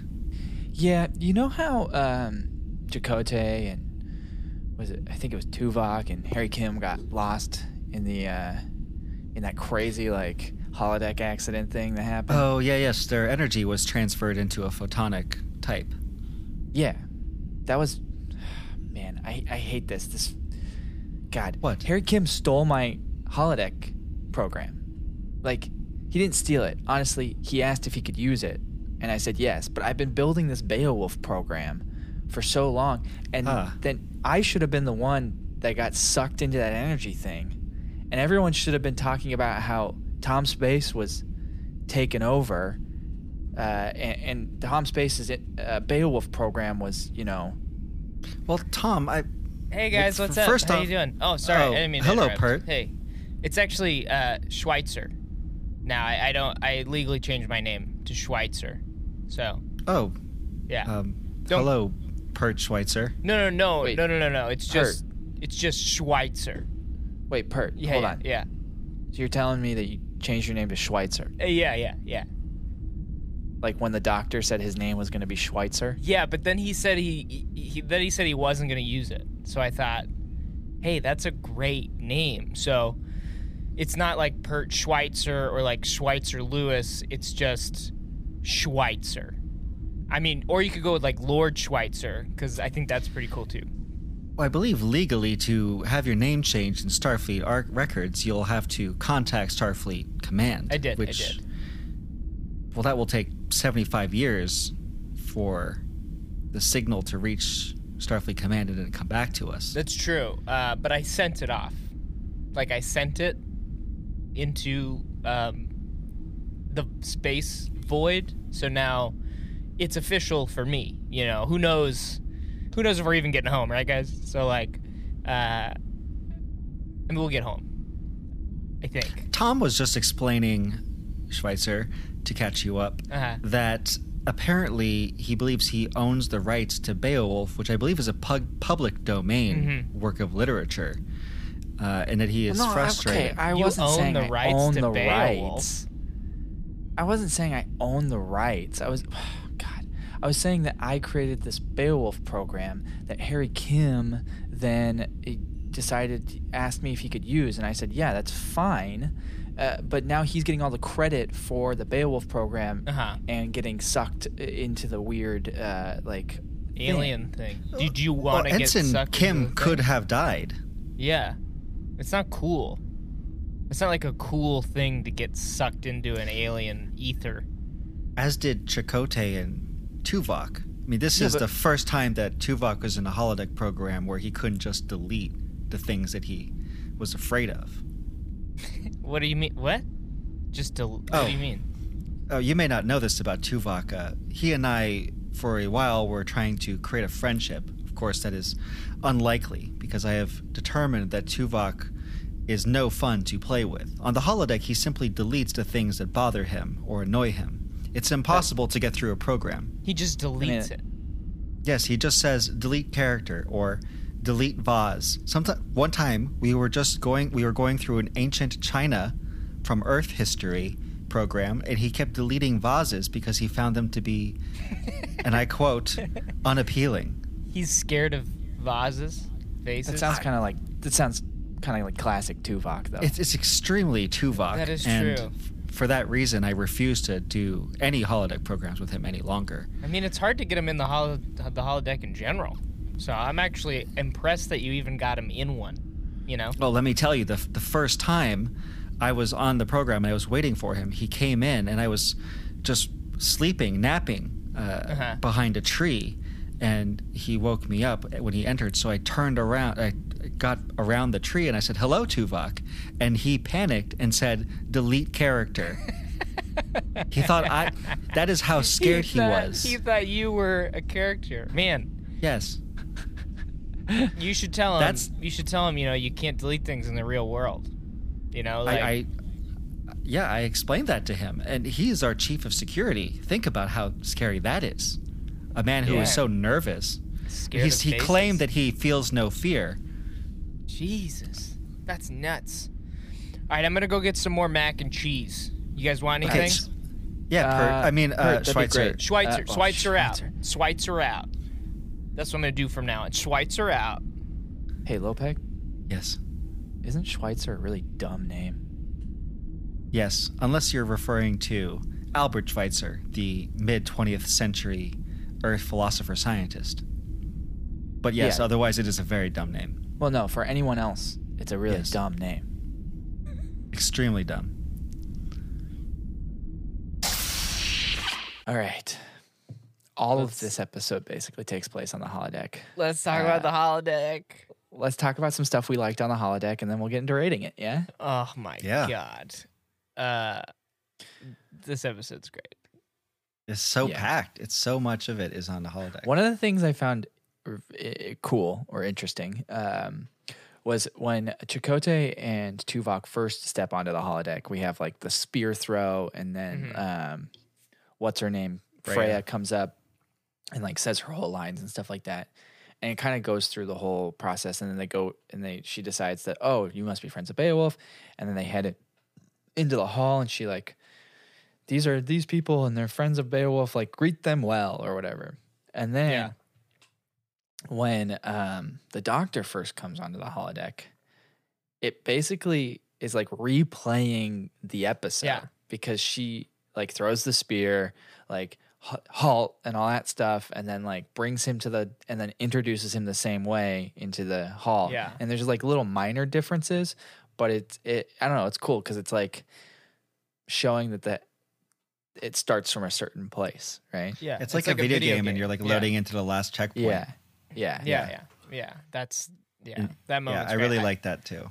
Yeah, you know how um, Chakotay and was it? I think it was Tuvok and Harry Kim got lost in the uh, in that crazy like holodeck accident thing that happened. Oh, yeah, yes. Their energy was transferred into a photonic type. Yeah, that was. Man, I I hate this. This. God, What? Harry Kim stole my holodeck program. Like, he didn't steal it. Honestly, he asked if he could use it, and I said yes. But I've been building this Beowulf program for so long, and Ah. then I should have been the one that got sucked into that energy thing, and everyone should have been talking about how Tom Space was taken over, uh, and, and Tom Space's uh, Beowulf program was, you know, Well, Tom, I Hey guys, what's up? first How off- you doing? Oh, sorry, Oh, I didn't mean to hello, interrupt. Pert. Hey, it's actually uh, Schweitzer. Now I, I don't. I legally changed my name to Schweitzer. So oh, yeah. um, hello, Pert Schweitzer. no, no, no, Wait. no, no, no, no. It's Pert. just. It's just Schweitzer. wait, Pert, Yeah, hold yeah, on. Yeah. So you're telling me that you changed your name to Schweitzer, Uh, yeah, yeah, yeah. like when the doctor said his name was going to be Schweitzer? Yeah, but then he said he, he, he then he said he wasn't going to use it. So I thought, hey, that's a great name. So it's not like Pert Schweitzer or like Schweitzer Lewis. It's just Schweitzer. I mean, or you could go with like Lord Schweitzer because I think that's pretty cool too. I believe legally to have your name changed in Starfleet arc records, you'll have to contact Starfleet Command. I did, I Which, did. Well, that will take 75 years for the signal to reach Starfleet Command and then come back to us. That's true. Uh, but I sent it off. Like I sent it into um, the space void. So now it's official for me. You know, who knows? Who knows if we're even getting home, right, guys? So like, uh, I mean, we'll get home. I think. Tom was just explaining, Schweitzer, to catch you up, Uh-huh. that apparently he believes he owns the rights to Beowulf, which I believe is a pub- public domain Mm-hmm. work of literature, uh, and that he is No, I- frustrated. Okay, I You wasn't own saying the I rights own to the Beowulf. rights. I wasn't saying I own the rights. I was, God, I was saying that I created this Beowulf program that Harry Kim then eh, decided asked me if he could use, and I said, yeah, that's fine. Uh, but now he's getting all the credit for the Beowulf program Uh-huh. and getting sucked into the weird, uh, like. Alien thing. Did you well, want to get Ensign sucked Kim into the could thing? have died. Yeah. It's not cool. It's not like a cool thing to get sucked into an alien ether. as did Chakotay and Tuvok. I mean, this Yeah, is but- the first time that Tuvok was in a holodeck program where he couldn't just delete the things that he was afraid of. What do you mean? What? Just to, what Oh. do you mean? Oh, you may not know this about Tuvok. Uh, he and I, for a while, were trying to create a friendship. Of course, that is unlikely because I have determined that Tuvok is no fun to play with. On the holodeck, he simply deletes the things that bother him or annoy him. It's impossible to get through a program. He just deletes it. Yes, he just says delete character or delete vase. Sometime one time we were just going we were going through an ancient China from Earth history program and he kept deleting vases because he found them to be and I quote unappealing. He's scared of vases, vases. That sounds kind of like that sounds kind of like classic Tuvok though. It's, it's extremely Tuvok. That is and true. For that reason, I refuse to do any holodeck programs with him any longer. I mean, it's hard to get him in the holo- the holodeck in general. So I'm actually impressed that you even got him in one. You know? Well, let me tell you, the the first time I was on the program and I was waiting for him, he came in and I was just sleeping, napping uh, Uh-huh. behind a tree, and he woke me up when he entered. So I turned around, I got around the tree, and I said, "Hello, Tuvok," and he panicked and said, "Delete character." he thought I. That is how scared he, thought- was. He thought you were a character. Man, yes. you should tell him. That's- You should tell him. You know, you can't delete things in the real world. You know, like I, I yeah, I explained that to him, and he is our chief of security. Think about how scary that is. A man who is Yeah. so nervous. Scared He's, of he faces? claimed that he feels no fear. Jesus, that's nuts. All right, I'm gonna go get some more mac and cheese. You guys want anything? s- Yeah, per, Uh, I mean, uh, that'd be Schweitzer. great. Schweitzer, Uh, oh, Schweitzer out. Schweitzer. Schweitzer out. That's what I'm gonna do from now on. Schweitzer out. Hey, Lopek, Yes. isn't Schweitzer a really dumb name? Yes, unless you're referring to Albert Schweitzer, the mid 20th century Earth philosopher scientist. But yes, Yeah. otherwise it is a very dumb name. Well, no, for anyone else, it's a really Yes. dumb name. Extremely dumb. All right. All Let's- of this episode basically takes place on the holodeck. Let's talk Uh, about the holodeck. Let's talk about some stuff we liked on the holodeck, and then we'll get into rating it. Yeah. Oh my Yeah. god. Uh, this episode's great. It's so Yeah. packed. It's so much of it is on the holodeck. One of the things I found cool or interesting um, was when Chakotay and Tuvok first step onto the holodeck. We have like the spear throw, and then um, what's her name? Freya. Freya. comes up and like says her whole lines and stuff like that. And it kind of goes through the whole process, and then they go and they she decides that oh you must be friends with Beowulf, and then they head it into the hall, and she like these are these people and they're friends of Beowulf, like greet them well or whatever. And then Yeah. when um, the doctor first comes onto the holodeck, it basically is like replaying the episode Yeah. because she like throws the spear, like halt and all that stuff, and then like brings him to the and then introduces him the same way into the hall. Yeah. and there's like little minor differences, but it's it I don't know, it's cool because it's like showing that the it starts from a certain place, right? Yeah. it's, like, a, video game, and you're like Yeah. loading into the last checkpoint. Yeah, yeah, Yeah, yeah, yeah. That's yeah. And- That Yeah, moment. I really like that too.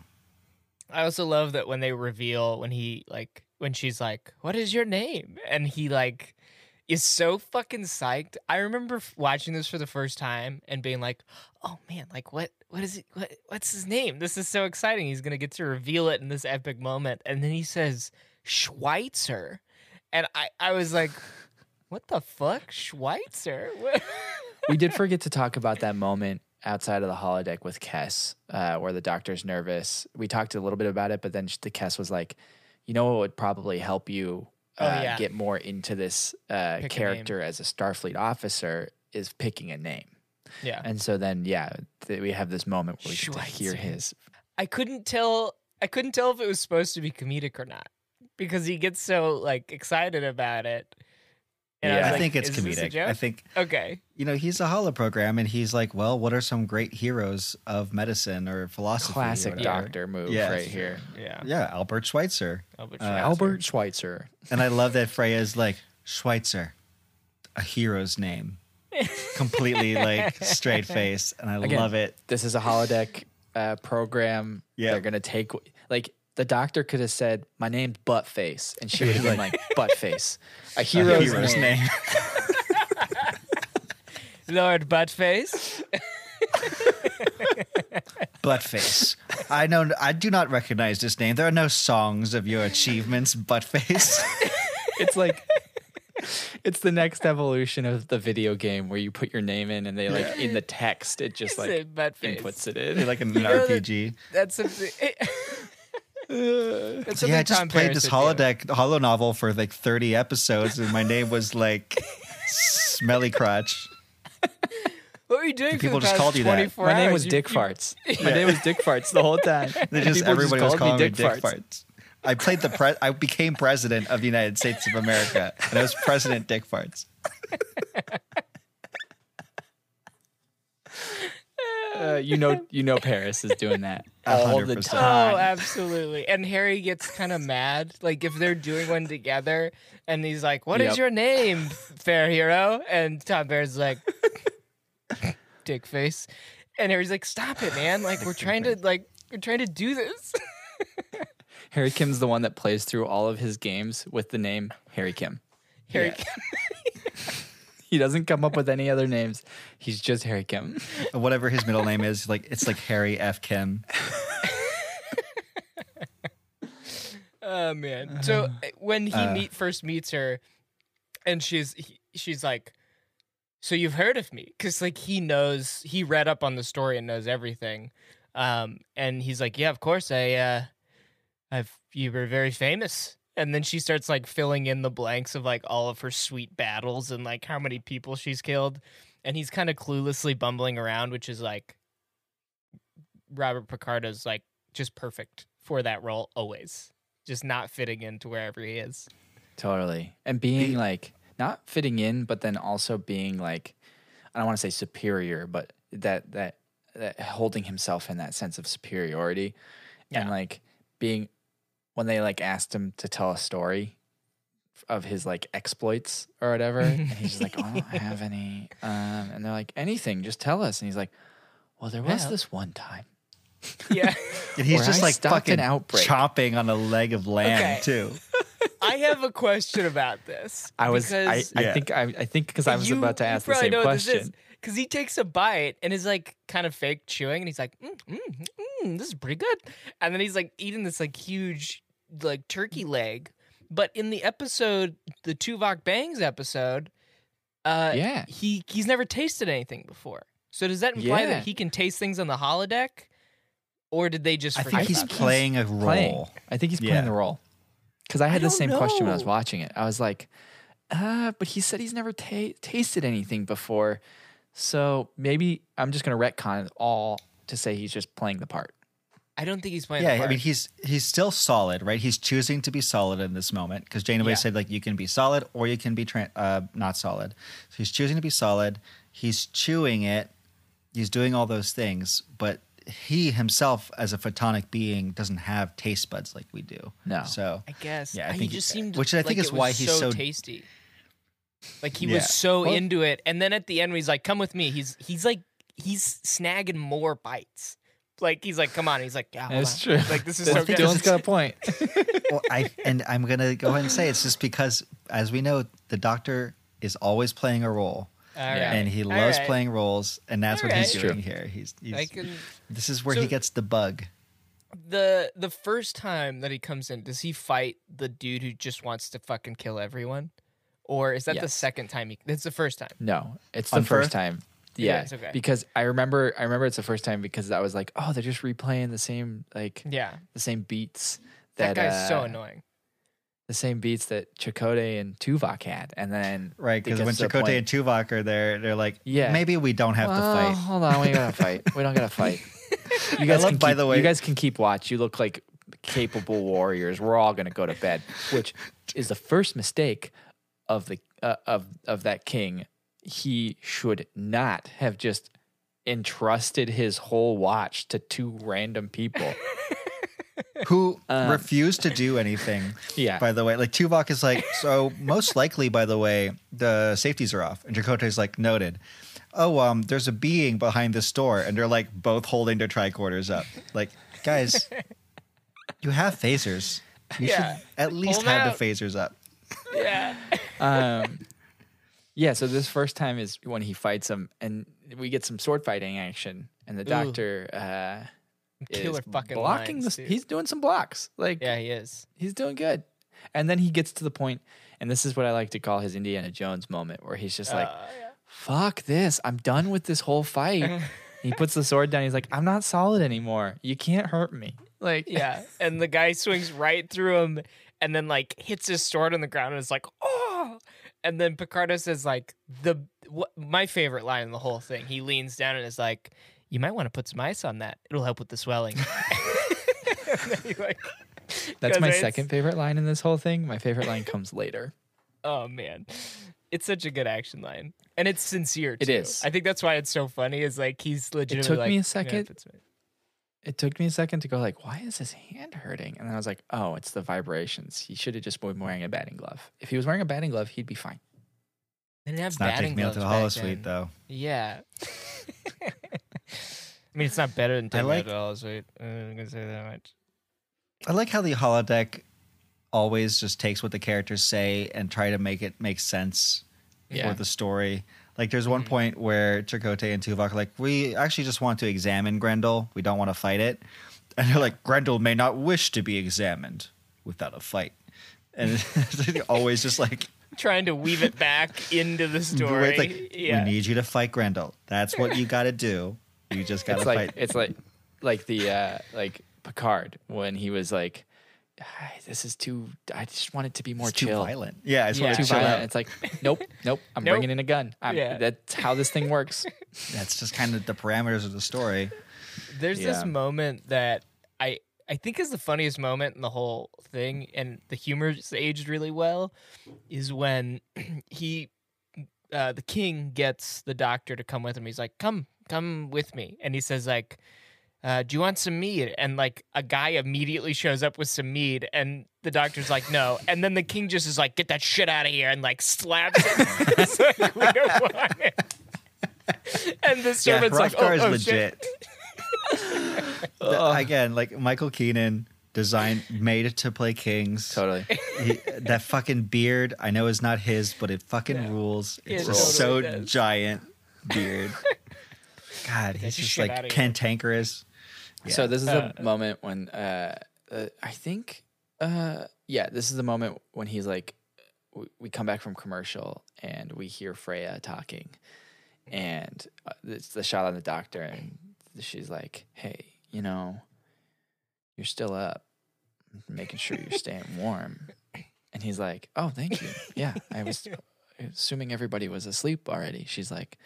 I also love that when they reveal when he like when she's like, "What is your name?" and he like is so fucking psyched. I remember f- watching this for the first time and being like, "Oh man, like what what is it what what's his name? This is so exciting. He's going to get to reveal it in this epic moment." And then he says, "Schweitzer." And I I was like, "What the fuck? Schweitzer?" We did forget to talk about that moment outside of the holodeck with Kes, uh, where the doctor's nervous. We talked a little bit about it, but then the Kes was like, "You know what would probably help you Oh, uh, yeah. get more into this uh, character as a Starfleet officer is picking a name." yeah. And so then, yeah, th- we have this moment where we get to hear his. I couldn't tell I couldn't tell if it was supposed to be comedic or not because he gets so like excited about it. And Yeah. was I like, think it's "Is this a comedic. I think okay. you know he's a holo program, and he's like, well, what are some great heroes of medicine or philosophy? or Classic whatever? doctor move Yeah. right here. Yeah. Yeah, Albert Schweitzer. Albert Uh, Schweitzer. Albert Schweitzer. And I love that Freya's like Schweitzer, a hero's name, completely like straight face, and I Again, love it. This is a holodeck uh, program. Yeah. They're gonna take like the doctor could have said, "My name's Buttface," and she would have been like, "Buttface," a A hero's, hero's name. name. Lord Buttface. Buttface. I know. I do not recognize this name. There are no songs of your achievements, Buttface. It's like. It's the next evolution of the video game where you put your name in and they like in the text it just He like said inputs it You're in. like an know that- RPG. That's something. That's something yeah, I just Tom played Paris this would do. holodeck holo novel for like 30 episodes, and my name was like Smelly Crotch. What were you doing? for People the just past called you that. 24 My name hours? was You- Dick you- Farts. My name was Dick Farts the whole time. They just People everybody was called calling me Dick Farts. I played the pre- I became president of the United States of America, and I was President Dick Farts. Uh, you know, you know, Paris is doing that all hundred the time. Oh, absolutely. And Harry gets kind of mad. Like if they're doing one together and he's like, "What is Yep. your name, fair hero? And Tom Bear's like, Dick face. And Harry's like, Stop it, man. Like we're trying to like we're trying to do this. Harry Kim's the one that plays through all of his games with the name Harry Kim. Harry He doesn't come up with any other names. He's just Harry Kim. Whatever his middle name is, like it's like Harry F. Kim. Oh man. So uh, when he Uh. meet first meets her, and she's he, she's like, so you've heard of me because like he knows he read up on the story and knows everything um and he's like yeah of course i uh i've you were very famous and then she starts like filling in the blanks of like all of her sweet battles and like how many people she's killed and he's kind of cluelessly bumbling around which is like robert picardo's like just perfect for that role always just not fitting into wherever he is Totally. And being like not fitting in, but then also being like I don't want to say superior, but that that that holding himself in that sense of superiority. And like being when they like asked him to tell a story of his like exploits or whatever, and he's just like, oh, I don't have any. Um, and they're like, anything, just tell us. And he's like, Well, there was Well- this one time. yeah And he's Where just I like stopped an fucking outbreak. chopping on a leg of lamb Okay. too. i have a question about this I was, I, because- I Yeah. think, I, I think because I was You- about to you ask the probably same know what this question. is, Cause he takes a bite and is like kind of fake chewing, and he's like, mm, mm, mm, "This is pretty good," and then he's like eating this like huge like turkey leg. But in the episode, the Tuvok Bangs episode, uh, Yeah. he he's never tasted anything before. So does that imply Yeah. that he can taste things on the holodeck, or did they just? I think he's about that? playing a role. playing. I think he's playing the role. Because I had the don't same question when I was watching it. I was like, uh, but he said he's never ta- tasted anything before. So maybe I'm just going to retcon it all to say he's just playing the part. I don't think he's playing. Yeah, I mean he's he's still solid, right? He's choosing to be solid in this moment because Janeway Yeah. said like you can be solid or you can be tra- uh, not solid. So he's choosing to be solid. He's chewing it. He's doing all those things, but he himself, as a photonic being, doesn't have taste buds like we do. No. So I guess. Yeah, I he think- just seemed which I like think is why he's so- tasty. Like he Yeah. was so Well- into it, and then at the end, he's like, "Come with me." He's he's like he's snagging more bites. Like he's like, "Come on." He's like, "Yeah, That's on." true. Like this is so good. Dylan's got a point. well, I and I'm gonna go ahead and say it's just because, as we know, the Doctor is always playing a role. All right. And he loves right. playing roles, and that's what he's doing here. He's, he's I can this is where So- he gets the bug. the the first time that he comes in, does he fight the dude who just wants to fucking kill everyone, or is that the second time? He, it's the first time. No, it's the On first Firth? time. Yeah, Yeah, it's okay. because I remember, I remember it's the first time because I was like, oh, they're just replaying the same, like Yeah, the same beats. that, That, guy's so uh, annoying. The same beats that Chakotay and Tuvok had, and then Right, because when to Chakotay point- and Tuvok are there, they're like, Yeah. maybe we don't have Well, to fight. Hold on, we gotta fight. We don't gotta fight. You guys love, can by keep, the way- you guys can keep watch. You look like capable warriors. We're all gonna go to bed, which is the first mistake of the uh, of of that king. He should not have just entrusted his whole watch to two random people. Who refused to do anything. Um, Yeah. By the way, like Tuvok is like, so most likely, by the way, the safeties are off. And Chakotay's like, noted. Oh, um, there's a being behind this door. And they're like both holding their tricorders up. Like, guys, you have phasers. You Yeah. should at least 'em have out. the phasers up. Yeah, um, yeah, so this first time is when he fights him, and we get some sword fighting action, and the doctor uh, Killer is fucking blocking lines, this. dude. He's doing some blocks, like yeah, he is. he's doing good. And then he gets to the point, and this is what I like to call his Indiana Jones moment, where he's just like, Uh, yeah. "Fuck this! I'm done with this whole fight." he puts the sword down. He's like, "I'm not solid anymore. You can't hurt me." Like, Yeah, and the guy swings right through him, and then like hits his sword on the ground, and it's like, oh. And then Picardo says like the what, my favorite line in the whole thing. He leans down and is like, "You might want to put some ice on that. It'll help with the swelling." And then he, like, that's my second favorite line in this whole thing. My favorite line comes later. Oh man, it's such a good action line, and it's sincere. It Too. is. I think that's why it's so funny. Is like he's legitimately. It took like, me a "Yeah, second. Put some- it took me a second to go like, why is his hand hurting? And then I was like, oh, it's the vibrations. He should have just been wearing a batting glove. If he was wearing a batting glove, he'd be fine. They didn't have It's not batting taking me out to the gloves back holosuite, then. though. Yeah. I mean, it's not better than I Tim like- like, Sweet. I'm gonna say that much. I like how the holodeck always just takes what the characters say and try to make it make sense Yeah. for the story. Like there's one point where Chakotay and Tuvok are like, we actually just want to examine Grendel. We don't want to fight it. And they're like, Grendel may not wish to be examined without a fight. And it's always just like trying to weave it back into the story. It's like, yeah. we need you to fight Grendel. That's what you got to do. You just got to It's fight. it's like like the uh like Picard when he was like, "Ah, "This is too. I just want it to be more it's too chill." violent. Yeah, I just Yeah. want Too chill violent. out. It's like, nope, nope. I'm Nope. bringing in a gun. I'm, Yeah. That's how this thing works. That's just kind of the parameters of the story. There's Yeah. this moment that I I think is the funniest moment in the whole thing, and the humor's aged really well, is when he, uh, the king, gets the doctor to come with him. He's like, "Come, come with me," and he says like. Uh, do you want some mead? And like a guy immediately shows up with some mead, and the doctor's like, no. And then the king just is like, get that shit out of here, and like slaps it. It's like, we don't want it. And the Yeah, servant's like, oh, Hrothgar is oh, shit. legit. The- again, like Michael Keenan designed, made to play kings. Totally. He, that fucking beard, I know is not his, but it fucking Yeah. rules. It's It just totally so does. giant beard. God, he's just shit like outta here. cantankerous. So this is Uh, the moment when uh, uh, I think uh, yeah, this is the moment when he's like, we, we come back from commercial and we hear Freya talking, and uh, it's the shot on the doctor, and she's like, "Hey, you know, you're still up, making sure you're staying warm," and he's like, "Oh, thank you. Yeah, I was assuming everybody was asleep already." She's like,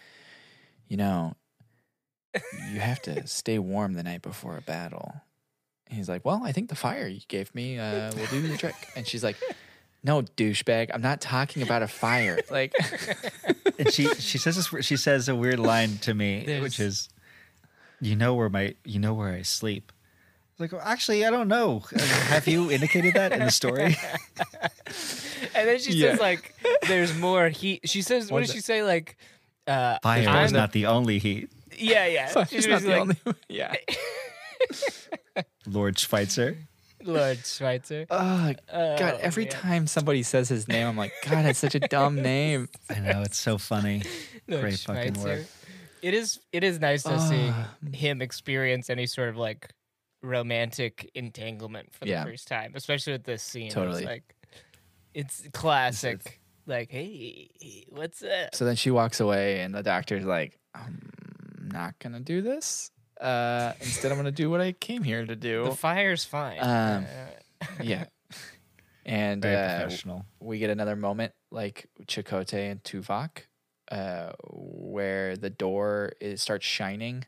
"You know." You have to stay warm the night before a battle. And he's like, Well, I think the fire you gave me uh, will do the trick. And she's like, No, douchebag, I'm not talking about a fire. Like, And she she says this. She says a weird line to me, There's- which is, "You know where my you know where I sleep." It's like, well, actually, I don't know. Have you indicated that in the story? And then she Yeah. says like, "There's more heat." She says, "What One does the- she say?" Like, uh, Fire is the- not the only heat. Yeah, yeah. Fire's She's not the like, only Yeah. Lord Schweitzer. Lord Schweitzer. Oh, God. Every man. time somebody says his name, I'm like, God, that's such a dumb name. I know it's so funny. Lord Great fucking Schweitzer. work. It is. It is nice to see him experience any sort of like romantic entanglement for the Yeah. first time, especially with this scene. It's Totally. like, it's classic. Like, hey, what's up? So then she walks away, and the doctor's like, um, I'm not going to do this. Uh, instead, I'm going to do what I came here to do. The fire's fine. Um, yeah. And Very uh, professional. we get another moment like Chakotay and Tuvok, uh, where the door is starts shining,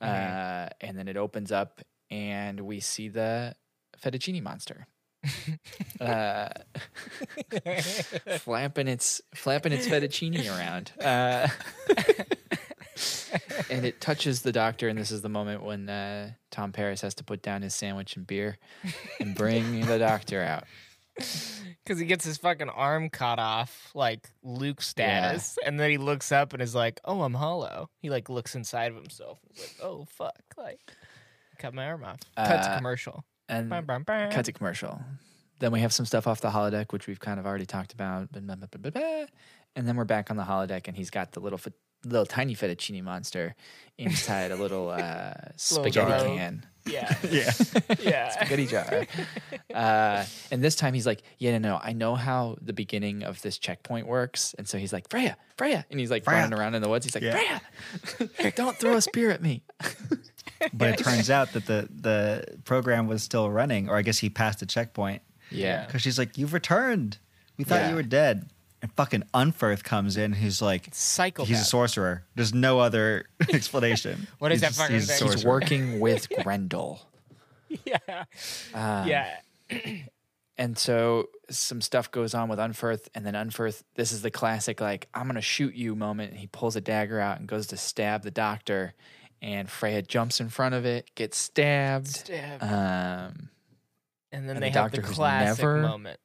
uh, and then it opens up, and we see the fettuccine monster. uh, flapping its flapping its fettuccine around, uh, and it touches the doctor. And this is the moment when uh, Tom Paris has to put down his sandwich and beer and bring the doctor out. Because he gets his fucking arm cut off, like Luke status, and then he looks up and is like, "Oh, I'm hollow." He like looks inside of himself. And is like, "Oh fuck!" Like, cut my arm off. Cut to Uh, commercial. And Bam, bam, bam. cut to commercial. Then we have some stuff off the holodeck, which we've kind of already talked about. And then we're back on the holodeck, and he's got the little, little tiny fettuccine monster inside a little uh, spaghetti jar. can, Yeah, Yeah. yeah. spaghetti jar. Uh, and this time he's like, "Yeah, no, no, I know how the beginning of this checkpoint works." And so he's like, "Freya, Freya," and he's like Freya. running around in the woods. He's like, Yeah. "Freya, don't throw a spear at me." But it turns out that the the program was still running, or I guess he passed the checkpoint Yeah, because she's like, "You've returned. We thought Yeah. you were dead." And fucking Unferth comes in. He's like, Psychopath. "He's a sorcerer. There's no other explanation. What is He's that just- fucking he's he's working with Grendel. yeah, Um, yeah. And so some stuff goes on with Unferth, and then Unferth, this is the classic, like, I'm going to shoot you moment. And he pulls a dagger out and goes to stab the doctor, and Freya jumps in front of it, gets stabbed. Stab. Um, and then and they the have the doctor who's classic never- moment.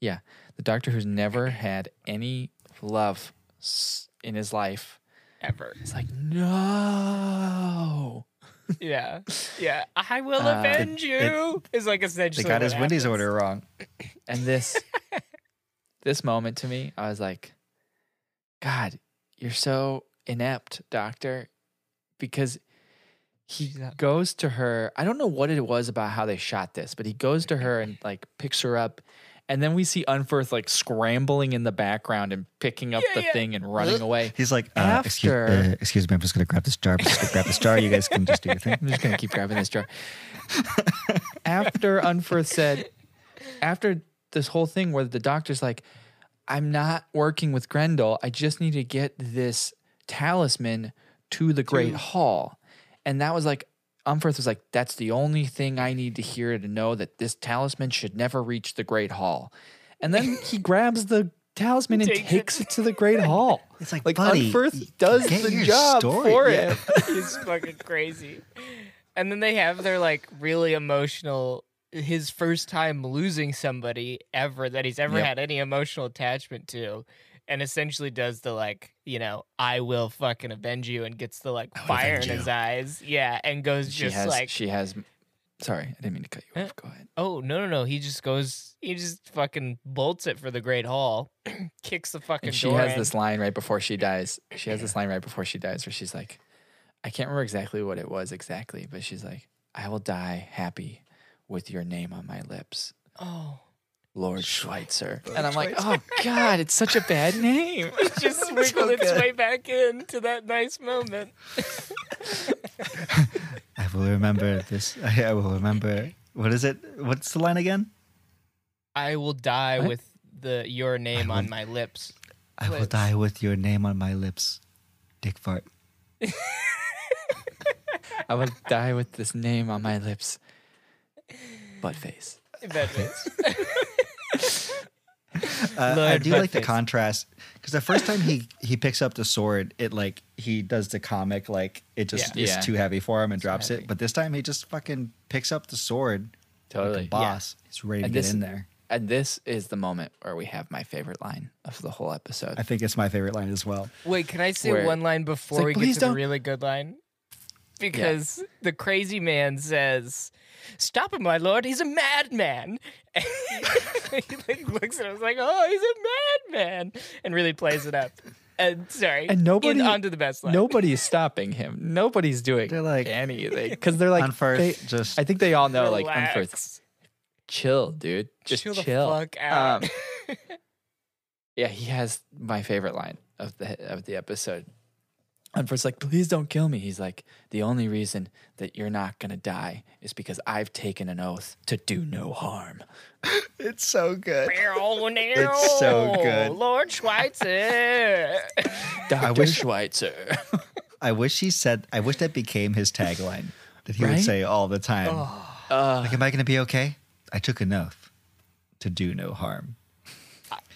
yeah, the doctor who's never had any love in his life Ever. is like, no. Yeah, yeah. I will Uh, avenge you. is like essentially. They got his Wendy's order wrong. And this, this moment to me, I was like, God, you're so inept, doctor, because he goes to her. I don't know what it was about how they shot this, but he goes to her and like picks her up, And then we see Unferth like scrambling in the background and picking up Yeah, the yeah. thing and running away. He's like, uh, excuse, After- uh, excuse me, I'm just gonna grab this jar. I'm just gonna grab this jar. You guys can just do your thing. I'm just gonna keep grabbing this jar. after Unferth said, after this whole thing where the doctor's like, I'm not working with Grendel. I just need to get this talisman to the Great Hall. And that was like, Unferth was like, that's the only thing I need to hear to know that this talisman should never reach the Great Hall. And then he grabs the talisman and Takes takes it. it to the Great Hall. It's like, Like buddy, does the job story. for Yeah. him. He's fucking crazy. And then they have their like really emotional his first time losing somebody ever that he's ever Yep. had any emotional attachment to. And essentially does the like, you know, I will fucking avenge you and gets the like fire in his you. eyes. Yeah. And goes She just has, like she has, sorry, I didn't mean to cut you off. Go ahead. Oh no no no! He just goes. He just fucking bolts it for the Great Hall, kicks the fucking And she has in. this line right before she dies. She has this line right before she dies where she's like, I can't remember exactly what it was exactly, but she's like, I will die happy with your name on my lips, Oh, Lord Schweitzer. And I'm like, oh God, it's such a bad name. it just wiggled its way back into that nice moment. I will remember this. I will remember. What is it? What's the line again? I will die What? with the your name I on my lips. I will Lips. die with your name on my lips. Dick fart. I will die with this name on my lips. Butt face. That is. Uh, I do like the contrast because the first time he he picks up the sword, it like he does the comic like it just Yeah. is Yeah. too heavy for him and drops heavy. it. But this time he just fucking picks up the sword. Like Totally. a boss. He's ready to And get this- in there. And this is the moment where we have my favorite line of the whole episode. I think it's my favorite line as well. Wait, can I say Where- one line before like, we get to the don't." really good line? Because the crazy man says, "Stop him, my lord! He's a madman." He like looks at him like, "Oh, he's a madman," and really plays it up. And sorry, And nobody- in, onto the best line. Nobody's stopping him. Nobody's doing They're like- anything because they're like Unferth, they- just- I think they all know like Relax. Unferth. Chill, dude. Just chill chill. the fuck out. Um, yeah, he has my favorite line of the of the episode. Unferth's like, please don't kill me. He's like, the only reason that you're not gonna die is because I've taken an oath to do no harm. It's so good. it's so good. Lord Schweitzer. Dr. wish- Schweitzer. I wish he said. I wish that became his tagline that he Right? would say all the time. Uh, Like, am I going to be okay? I took an oath to do no harm.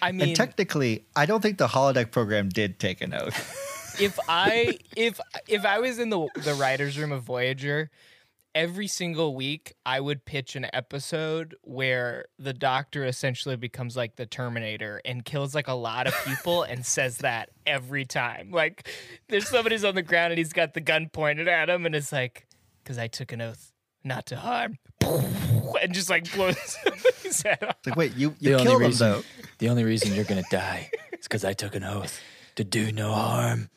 I mean, and technically, I don't think the holodeck program did take an oath. If I if if I was in the the writers' room of Voyager, every single week I would pitch an episode where the Doctor essentially becomes like the Terminator and kills like a lot of people and says that every time. Like there's somebody's on the ground and he's got the gun pointed at him and it's like, "Because I took an oath not to harm," and just like blows his head off. Like, wait, you, the you only killed him reason, though. the only reason you're gonna die is because I took an oath to do no harm.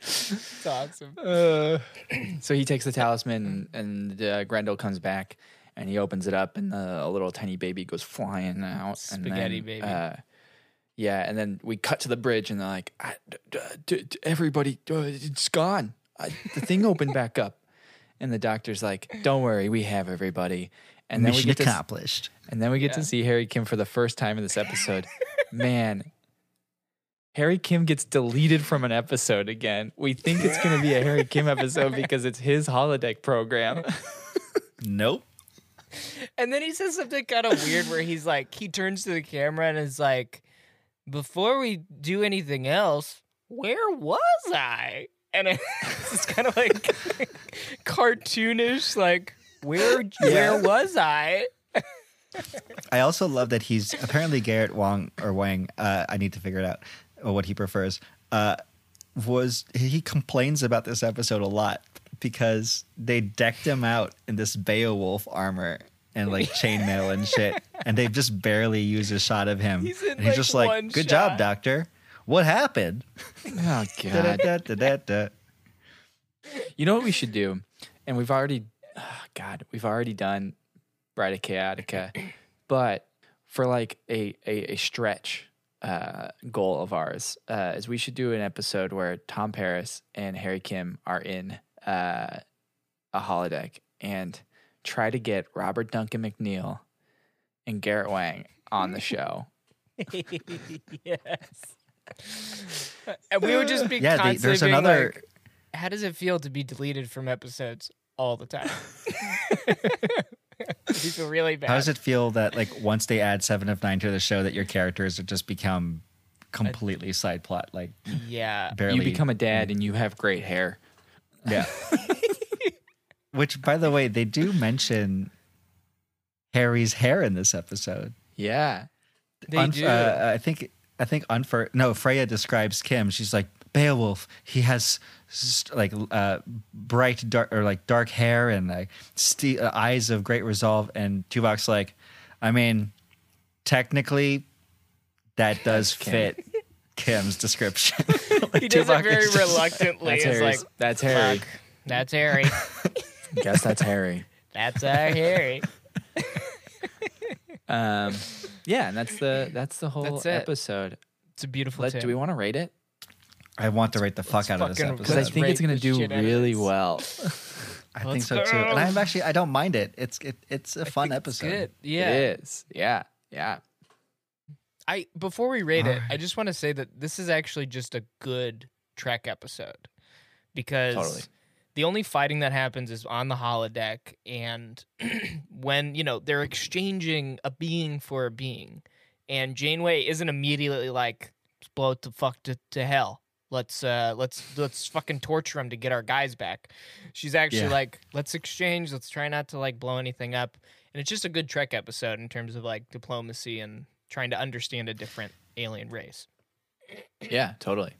It's awesome. So he takes the talisman, and uh, Grendel comes back, and he opens it up, and the, a little tiny baby goes flying out. Spaghetti and then, baby. Uh, yeah, and then we cut to the bridge, and they're like, I, d- d- d- d- "Everybody, uh, it's gone. I, the thing opened back up." And the doctor's like, "Don't worry, we have everybody." And then Mission we get to, accomplished. and then we get to see Harry Kim for the first time in this episode. Man, Harry Kim gets deleted from an episode again. We think it's going to be a Harry Kim episode because it's his holodeck program. Nope. And then he says something kind of weird where he's like, he turns to the camera and is like, before we do anything else, where was I? And it's kind of like cartoonish, like, where where was I? I also love that he's apparently Garrett Wong or Wang. Uh, I need to figure it out or what he prefers. Uh, was he complains about this episode a lot because they decked him out in this Beowulf armor and like chainmail and shit, and they've just barely used a shot of him. He's in, and he's like, just like, "Good shot." job, doctor. What happened?" oh, God. Da-da-da-da-da-da. You know what we should do? And we've already God, we've already done Bride of Chaotica, but for like a a, a stretch uh, goal of ours uh, is we should do an episode where Tom Paris and Harry Kim are in uh, a holodeck and try to get Robert Duncan McNeil and Garrett Wang on the show. yes. And we would just be Yeah, the- there's being another- like, how does it feel to be deleted from episodes all the time? you feel really bad. How does it feel that like once they add Seven of Nine to the show, that your characters have just become completely side plot? Like Yeah. barely. You become a dad and you have great hair. yeah. Which, by the way, they do mention Harry's hair in this episode. Yeah. They Unf- do. Uh, I think I think Unfer no Freya describes Kim. She's like Beowulf. He has st- like uh, bright dark or like dark hair and like ste- uh, eyes of great resolve. And Tuvok's like, I mean, technically, that does fit Kim's description. Like, he does it very is just- reluctantly. That's It's Harry's. like, that's Harry. fuck, that's Harry. Guess that's Harry. That's our Harry. Um, yeah, and that's the that's the whole That's episode. It's a beautiful Let, do we want to rate it? I want to rate the fuck out of this fucking- Because I episode. think it's rate going to the do shit out of really this. well. I think Let's so too. go. And I'm actually I don't mind it. It's it, it's a fun episode. good. Yeah. It is. Yeah. Yeah. I before we rate it, I just want to say that this is actually just a good Trek episode because Totally. the only fighting that happens is on the holodeck, and when you know they're exchanging a being for a being, and Janeway isn't immediately like blow it to fuck to, to hell. Let's uh let's let's fucking torture him to get our guys back. She's actually Yeah. like, let's exchange. Let's try not to like blow anything up. And it's just a good Trek episode in terms of like diplomacy and trying to understand a different alien race. Yeah. Totally.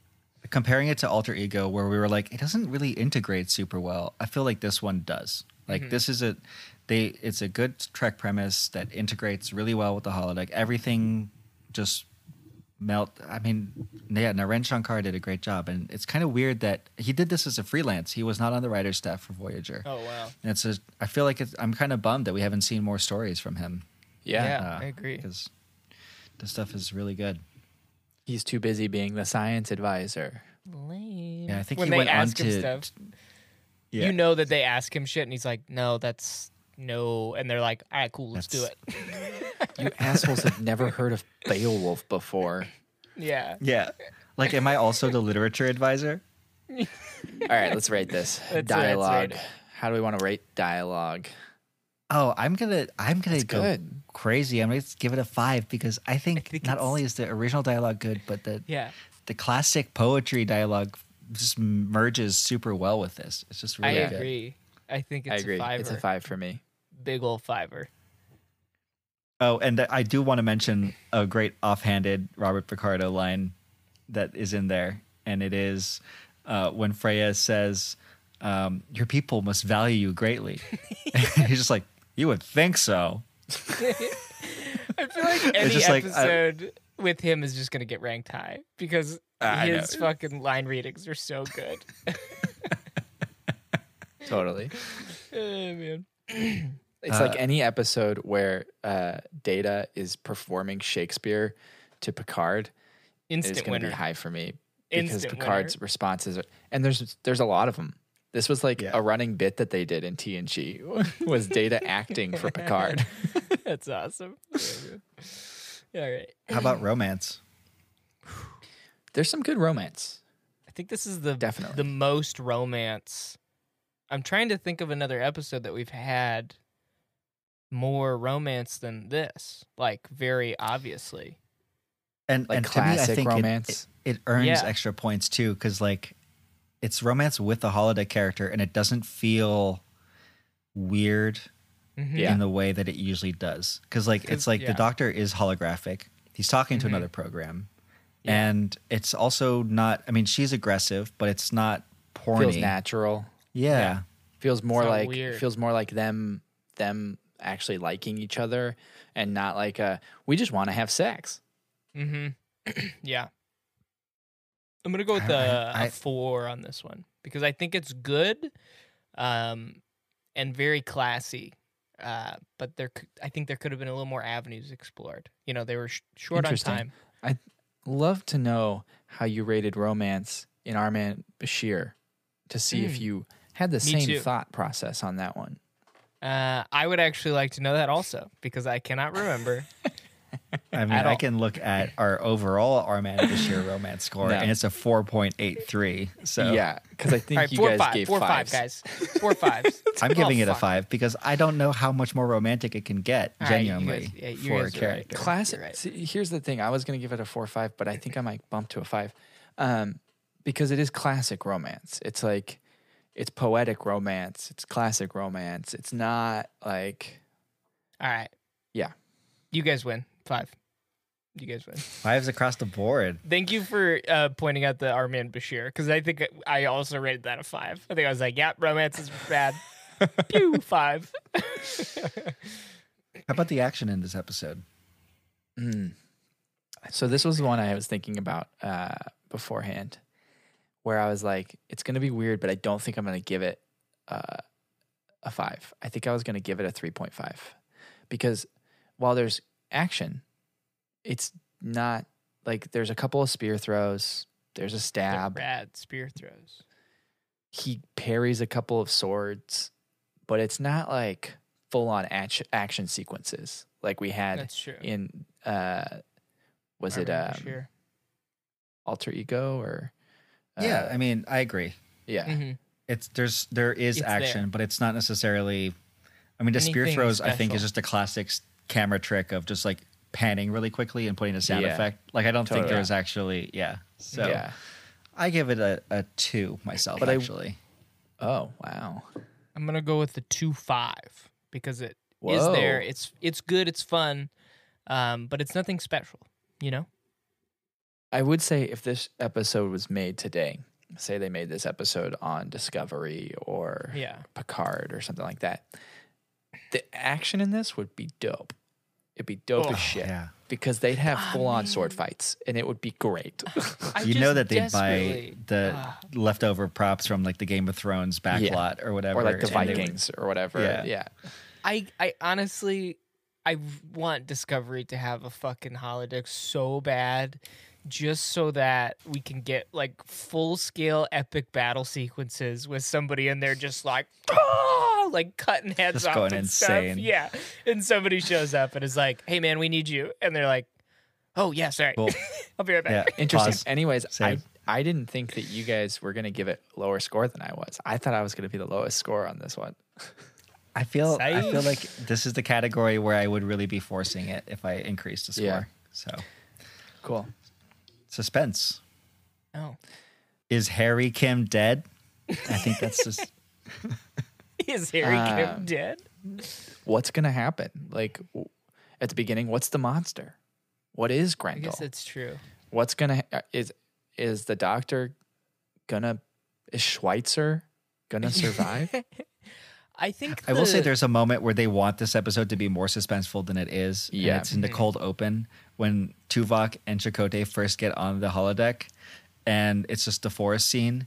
comparing it to alter ego where we were like it doesn't really integrate super well i feel like this one does like Mm-hmm. this is a they it's a good trek premise that integrates really well with the holodeck everything just melt i mean yeah naren shankar did a great job and it's kind of weird that he did this as a freelance he was not on the writer's staff for voyager Oh wow. and it's a i feel like it's, i'm kind of bummed that we haven't seen more stories from him Yeah. Yeah. Uh, I agree. because the stuff is really good He's too busy being the science advisor. Lame. yeah i think when he they went on ask to him stuff, yeah. you know that they ask him shit, and he's like, "No, that's no," and they're like, "All right, cool, let's do it." You assholes have never heard of Beowulf before. yeah. yeah like am i also the literature advisor All right, let's rate this. Let's- let's dialogue. rate it. How do we want to rate dialogue? Oh, I'm gonna I'm gonna That's go good. crazy. I'm gonna give it a five because I think, think not it's- only is the original dialogue good, but the Yeah. the classic poetry dialogue just merges super well with this. It's just I really good. agree. I think it's I agree. a fiver. It's a five for me. Big old fiver. Oh, and I do want to mention a great offhanded Robert Picardo line that is in there, and it is uh, when Freya says, um, "Your people must value you greatly." He's just like, "You would think so." I feel like any just like, I- episode with him is just gonna get ranked high because I know. his fucking line readings are so good. Totally. oh, man. It's like any episode where uh, Data is performing Shakespeare to Picard is going to winner. be high for me because Instant Picard's responses are, and there's there's a lot of them. This was like Yeah. a running bit that they did in TNG was Data acting for Picard. That's awesome. Very. All right. How about romance? There's some good romance. I think this is the Definitely. the most romance. I'm trying to think of another episode that we've had more romance than this. Like very obviously. and Like and to me, I classic think it- romance. It, it earns Yeah. extra points too because like it's romance with the holiday character, and it doesn't feel weird Mhm. Yeah. in the way that it usually does. Because like it's like yeah. the doctor is holographic; he's talking to Mhm. another program, and it's also not. I mean, she's aggressive, but it's not porny. Feels natural. Yeah. Feels more not like weird. feels more like them them actually liking each other and not like a we just want to have sex. Mm-hmm. yeah. I'm gonna go with I- a, I- a four on this one because I think it's good. Um, and very classy. Uh, but there, I think there could have been a little more avenues explored. You know, they were sh- short on time. I love to know how you rated romance in Our Man Bashir to see if Mm. you had the Me same too. thought process on that one. Uh, I would actually like to know that also because I cannot remember. I mean, I all. can look at our overall Our Man Bashir romance score, No. and it's a 4.83. So Yeah, because I think All right, you four guys five, gave four fives. five, guys, four fives. I'm Oh, giving it a five because I don't know how much more romantic it can get, All right, you genuinely, guys- yeah, you for a guys are right. character. Classic. Right. See, here's the thing. I was going to give it a four five, but I think I might bump to a five, um, because it is classic romance. It's like, it's poetic romance. It's classic romance. It's not like, All right, yeah. you guys win five. You guys win. Fives across the board. Thank you for uh, pointing out the Our Man Bashir because I think I also rated that a five. I think I was like, yeah, romance is bad. Pew, five. How about the action in this episode? Mm. So this was the one I was thinking about uh, beforehand, where I was like, it's going to be weird, but I don't think I'm going to give it uh, a five. I think I was going to give it a three point five because while there's action, it's not like there's a couple of spear throws. There's a stab. Rad spear throws. He parries a couple of swords, but it's not like full on action action sequences like we had in uh was it Our Man um, alter ego or yeah, uh, I mean, I agree. yeah Mhm. It's there's there is It's action, there. but it's not necessarily. I mean, the spear Anything throws I think is just a classic s- camera trick of just like panning really quickly and putting a sound Yeah. effect. Like I don't think Totally. there's actually yeah. So yeah I give it a, a two myself But I- actually. oh wow I'm gonna go with the two five because it is there. It's it's good. It's fun, um, but it's nothing special. You know. I would say if this episode was made today say they made this episode on discovery or Yeah. picard or something like that the action in this would be dope it'd be dope Oh, as shit yeah. because they'd have Ah, full-on sword fights and it would be great you know that they'd buy the Ah. leftover props from like the Game of Thrones backlot or whatever, or like the and they would- vikings or whatever Yeah. yeah I I honestly I want Discovery to have a fucking holodeck so bad just so that we can get like full scale epic battle sequences with somebody in there just like "Ah!" like cutting heads Just off going and insane. stuff. Yeah. And somebody shows up and is like, "Hey man, we need you." And they're like, "Oh, yeah, sorry. Cool. I'll be right Yeah, back." Interesting. Pause. Anyways, I Save. I didn't think that you guys were gonna give it lower score than I was. I thought I was gonna be the lowest score on this one. I feel I feel like this is the category where I would really be forcing it if I increased the score. Yeah. So Cool. Suspense. Oh. Is Harry Kim dead? I think that's just Is Harry Kim Um, dead? What's gonna happen? Like w- at the beginning, what's the monster? What is I Grendel? guess it's true. What's gonna ha- is is the doctor gonna is Schweitzer gonna survive? I think I will say there's a moment where they want this episode to be more suspenseful than it is. and Yeah. it's in the cold open when Tuvok and Chakotay first get on the holodeck, and it's just the forest scene,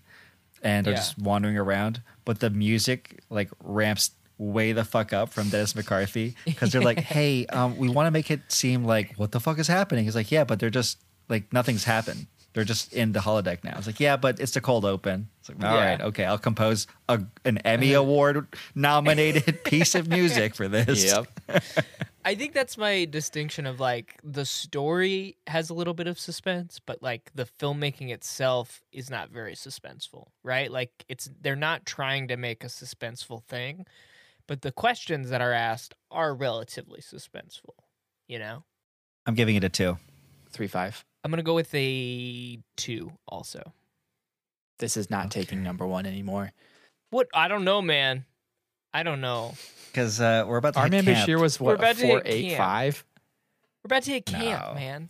and they're Yeah. just wandering around. But the music like ramps way the fuck up from Dennis McCarthy because they're like, "Hey, um, we want to make it seem like what the fuck is happening." He's like, "Yeah, but they're just like nothing's happened." They're just in the holodeck now. It's like, yeah, but it's the cold open. It's like, all Yeah. right, okay, I'll compose a, an Emmy Award nominated piece of music for this. yep. I think that's my distinction of like the story has a little bit of suspense, but like the filmmaking itself is not very suspenseful, right? Like it's they're not trying to make a suspenseful thing, but the questions that are asked are relatively suspenseful, you know? I'm giving it a two. Three five. I'm going to go with a 2 also. This is not taking number one anymore. What I don't know, man. I don't know. Because uh, we're about to hit Our Man camp. Bashir was We're what about to hit four eight camp. five. We're about to hit camp, No. man.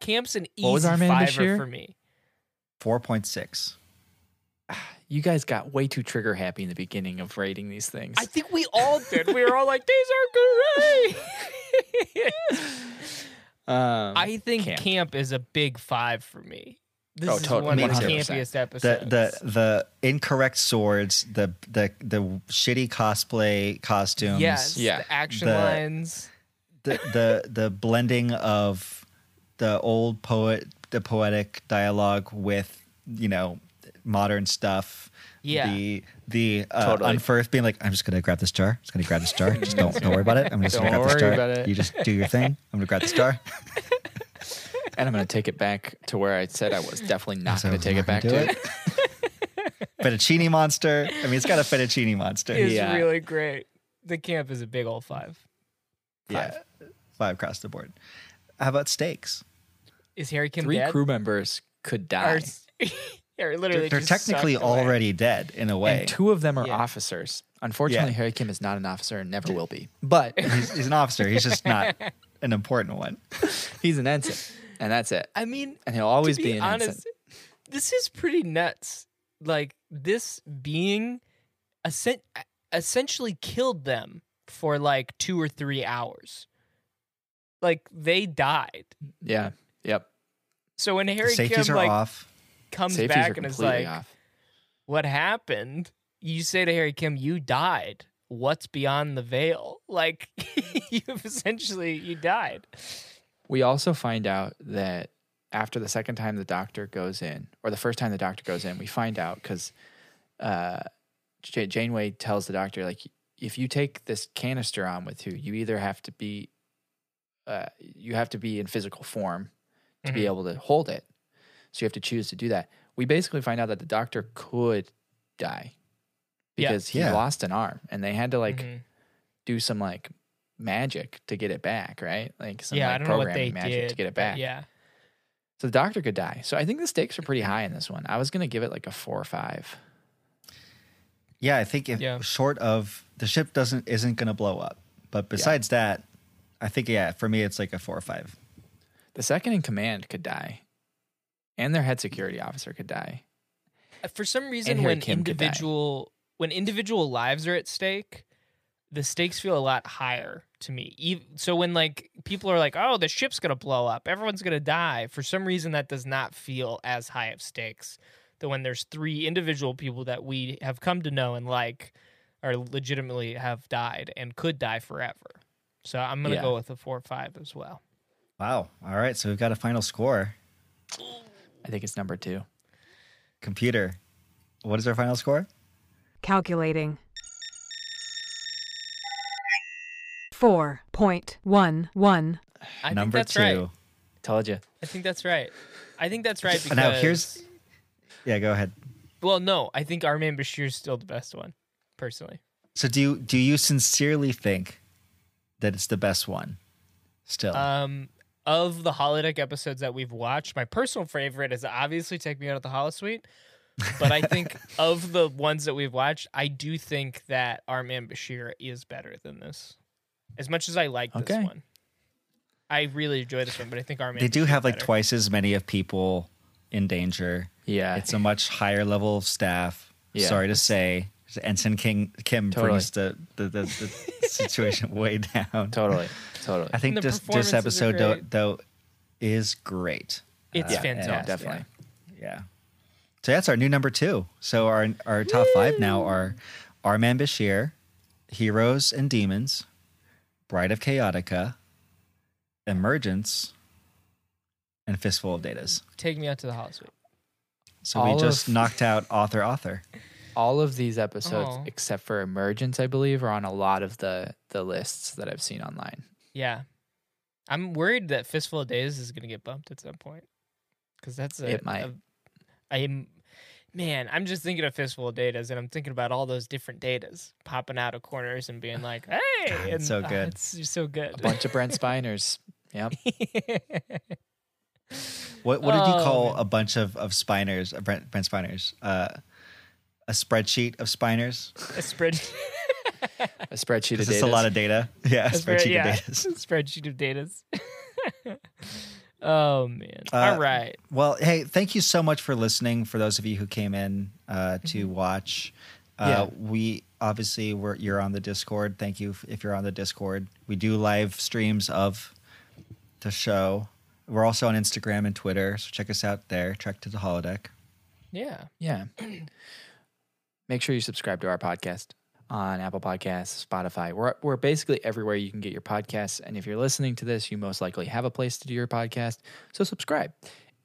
Camp's an What was easy Our Man fiver Bashir? for me. 4.6. You guys got way too trigger happy in the beginning of rating these things. I think we all did. We were all like, "These are great." um, I think Camp. camp. is a big five for me. This Oh, is totally. one of the 100%. campiest the episodes. the the incorrect swords, the the the shitty cosplay costumes, yes, Yeah. the action The- lines. the the the blending of the old poet the poetic dialogue with you know modern stuff. Yeah. The the uh, Totally. Unferth being like, I'm just gonna grab this jar. I'm Just gonna grab this jar. Just don't don't worry about it. I'm just gonna Don't grab this worry jar. about it. You just do your thing. I'm gonna grab this jar. And I'm going to take it back to where I said I was definitely not So going to take it back gonna it. fettuccine monster. I mean, it's got a fettuccine monster. It's Yeah. really great. The camp is a big old five. yeah, five across the board. How about steaks? Is Harry Kim Three dead? crew members could die. s- They're literally They're just technically sucked away. already dead in a way. And two of them are Yeah. officers. Unfortunately, Yeah. Harry Kim is not an officer and never will be. But he's, he's an officer. He's just not an important one. he's an ensign, and that's it. I mean, And he'll always to be, be an honest, ensign. this is pretty nuts. Like this being essen- essentially killed them for like two or three hours. Like they died. Yeah. Yep. So when Harry Kim like off. comes Safeties back and is like, off. "What happened?" You say to Harry Kim, "You died. What's beyond the veil?" Like you've essentially you died. We also find out that after the second time the doctor goes in, or the first time the doctor goes in, we find out because uh, J- Janeway tells the doctor, like, if you take this canister on with you, you either have to be, uh, you have to be in physical form to be Mhm. able to hold it. So you have to choose to do that. We basically find out that the doctor could die Yeah. because he Yeah. lost an arm, and they had to like Mhm. do some like magic to get it back, right? Like some yeah, like I don't know what they programming magic did to get it back. Yeah, So the doctor could die. So I think the stakes are pretty high in this one. I was gonna give it like a four or five. Yeah, I think if Yeah. short of the ship doesn't isn't going to blow up, but besides that, I think yeah, for me it's like a four or five. The second in command could die, and their head security officer could die. Uh, for some reason when Kim individual when individual lives are at stake the stakes feel a lot higher to me so when like people are like oh the ship's gonna blow up everyone's gonna die for some reason that does not feel as high of stakes than when there's three individual people that we have come to know and like are legitimately have died and could die forever so i'm gonna Yeah. go with a four or five as well Wow. All right, so we've got a final score. I think it's number two. Computer, what is our final score? Calculating. 4.11. i Number think that's two. right Told you. i think that's right i think that's right because Now here's yeah, go ahead. Well, no, I think Our Man Bashir is still the best one, personally. So do you do you sincerely think that it's the best one? Still, Um, of the holodeck episodes that we've watched, my personal favorite is obviously "Take Me Out of the Holosuite." But I think of the ones that we've watched, I do think that Our Man Bashir is better than this. As much as I like this one, I really enjoy this one. But I think Our Man they do Bashir have like better. twice as many of people in danger. Yeah. It's a much higher level of staff. Yeah. Sorry to say, Ensign King Kim Totally. brings the the, the, the situation way down. totally. Totally. I think this this episode though, though is great. It's Uh, fantastic. yeah, definitely. Yeah. So that's our new number two. So our our top five now are Our Man Bashir, Heroes and Demons, Bride of Chaotica, Emergence, and Fistful of Datas. Take me out to the Holosuite. So All we just of- knocked out author author. All of these episodes, Oh. except for Emergence, I believe, are on a lot of the the lists that I've seen online. Yeah, I'm worried that Fistful of Datas is going to get bumped at some point because that's a. It might. a- I am, man. I'm just thinking of Fistful of Datas, and I'm thinking about all those different datas popping out of corners and being like, "Hey!" and, so ah, good. it's so good. A bunch of Brent Spiners. Yep. What what did you Oh, call man. a bunch of of spiners? Uh, Brent, Brent Spiners. Uh, a spreadsheet of spiners. a spread. A spreadsheet of Because data. it's a lot of data. Yeah, a a spread- spreadsheet yeah, of data. spreadsheet of datas. oh man! Uh, all right. Well, hey, thank you so much for listening. For those of you who came in uh, to Mm-hmm. watch, uh, Yeah. we obviously were you're on the Discord. Thank you if- if you're on the Discord. We do live streams of the show. We're also on Instagram and Twitter, so check us out there. Trek to the holodeck. Yeah. Yeah. Make sure you subscribe to our podcast on Apple Podcasts, Spotify. We're we're basically everywhere you can get your podcasts. And if you're listening to this, you most likely have a place to do your podcast. So subscribe.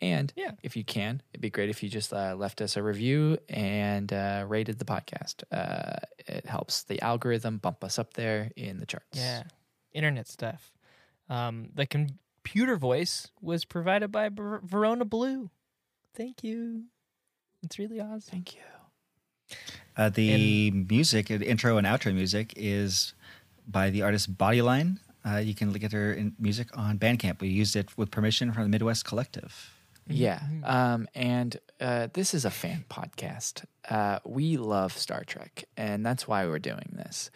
And Yeah. if you can, it'd be great if you just uh, left us a review and uh, rated the podcast. Uh, it helps the algorithm bump us up there in the charts. Yeah. Internet stuff. Um, the computer voice was provided by Ver- Verona Blue. Thank you. It's really awesome. Thank you. Uh, the music, uh, the intro and outro music, is by the artist Bodyline. Uh, you can look at her in music on Bandcamp. We used it with permission from the Midwest Collective. Yeah. Um, and uh, this is a fan podcast. Uh, we love Star Trek, and that's why we're doing this.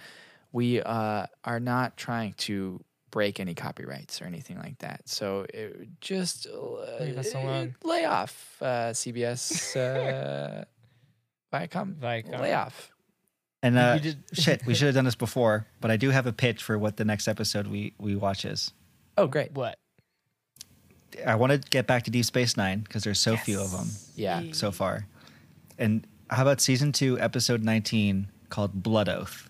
We uh, are not trying to break any copyrights or anything like that. So it, just uh, Leave us alone. Lay off, uh, CBS, uh, Viacom. Viacom. Lay off. And uh, You did- shit, we should have done this before, but I do have a pitch for what the next episode we, we watch is. Oh, great. What? I want to get back to Deep Space Nine because there's so few of them Yeah. so far. And how about season two, episode 19, called Blood Oath?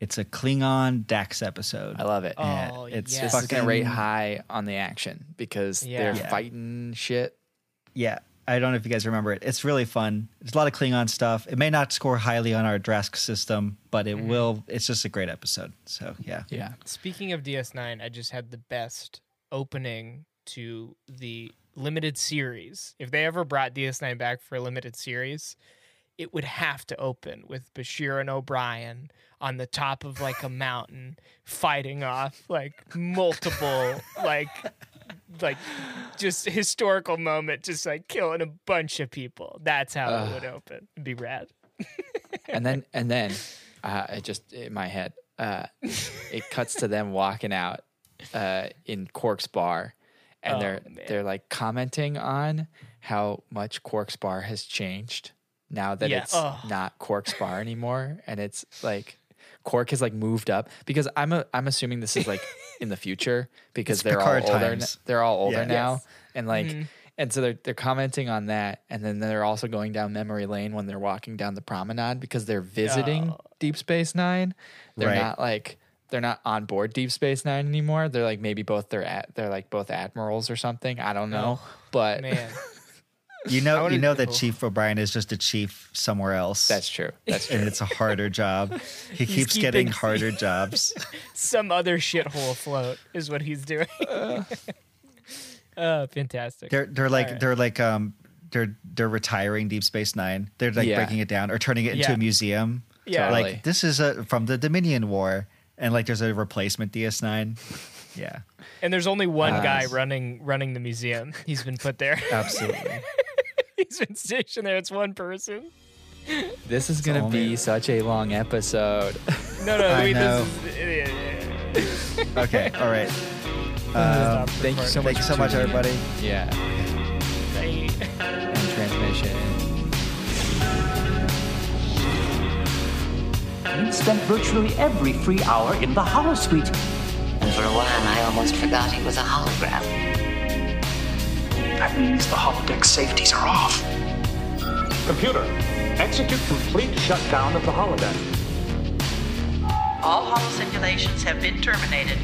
It's a Klingon Dax episode. I love it. And Oh, it's yes. This is going to rate high on the action because Yeah. they're Yeah. fighting shit. Yeah, I don't know if you guys remember it. It's really fun. There's a lot of Klingon stuff. It may not score highly on our Drask system, but it mm-hmm. will. It's just a great episode. So yeah, Yeah. Speaking of DS9, I just had the best opening to the limited series. If they ever brought DS9 back for a limited series, it would have to open with Bashir and O'Brien on the top of like a mountain fighting off like multiple like like just historical moment just like killing a bunch of people. That's how it would open. It'd be rad. and then and then uh, it just in my head uh, it cuts to them walking out uh, in Quark's bar, and Oh, they're man. they're like commenting on how much Quark's bar has changed now that Yeah. it's Oh. not Quark's bar anymore, and it's like. Quark has like moved up because I'm a, I'm assuming this is like in the future because they're all older. They're all older Yeah. now, Yes. and like Mhm. and so they're they're commenting on that, and then they're also going down memory lane when they're walking down the promenade because they're visiting Oh. Deep Space Nine. They're Right. not like they're not on board Deep Space Nine anymore. They're like maybe both they're at they're like both admirals or something. I don't know, but Man. you know, wanna- you know that oh. Chief O'Brien is just a chief somewhere else. that's true. That's true. and it's a harder job. He He's keeps getting keeping- harder jobs. some other shithole afloat is what he's doing. oh, fantastic. They're they're like right. they're like um they're they're retiring Deep Space Nine. They're like Yeah. breaking it down or turning it into Yeah. a museum. Yeah. Totally. Like this is a from the Dominion War, and like there's a replacement DS9. Yeah, and there's only one Uh, guy running running the museum. He's been put there. absolutely. he's been stationed there. It's one person. this is gonna only- be such a long episode. No, no. I wait, know. This is, yeah, yeah, yeah. okay, all right. Stop Um, thank you so thank much you so much, everybody. yeah, Bye. and transmission. We've spent virtually every free hour in the holosuite. And for a while, I almost forgot he was a hologram. That means the holodeck safeties are off. Computer, execute complete shutdown of the holodeck. All holo simulations have been terminated.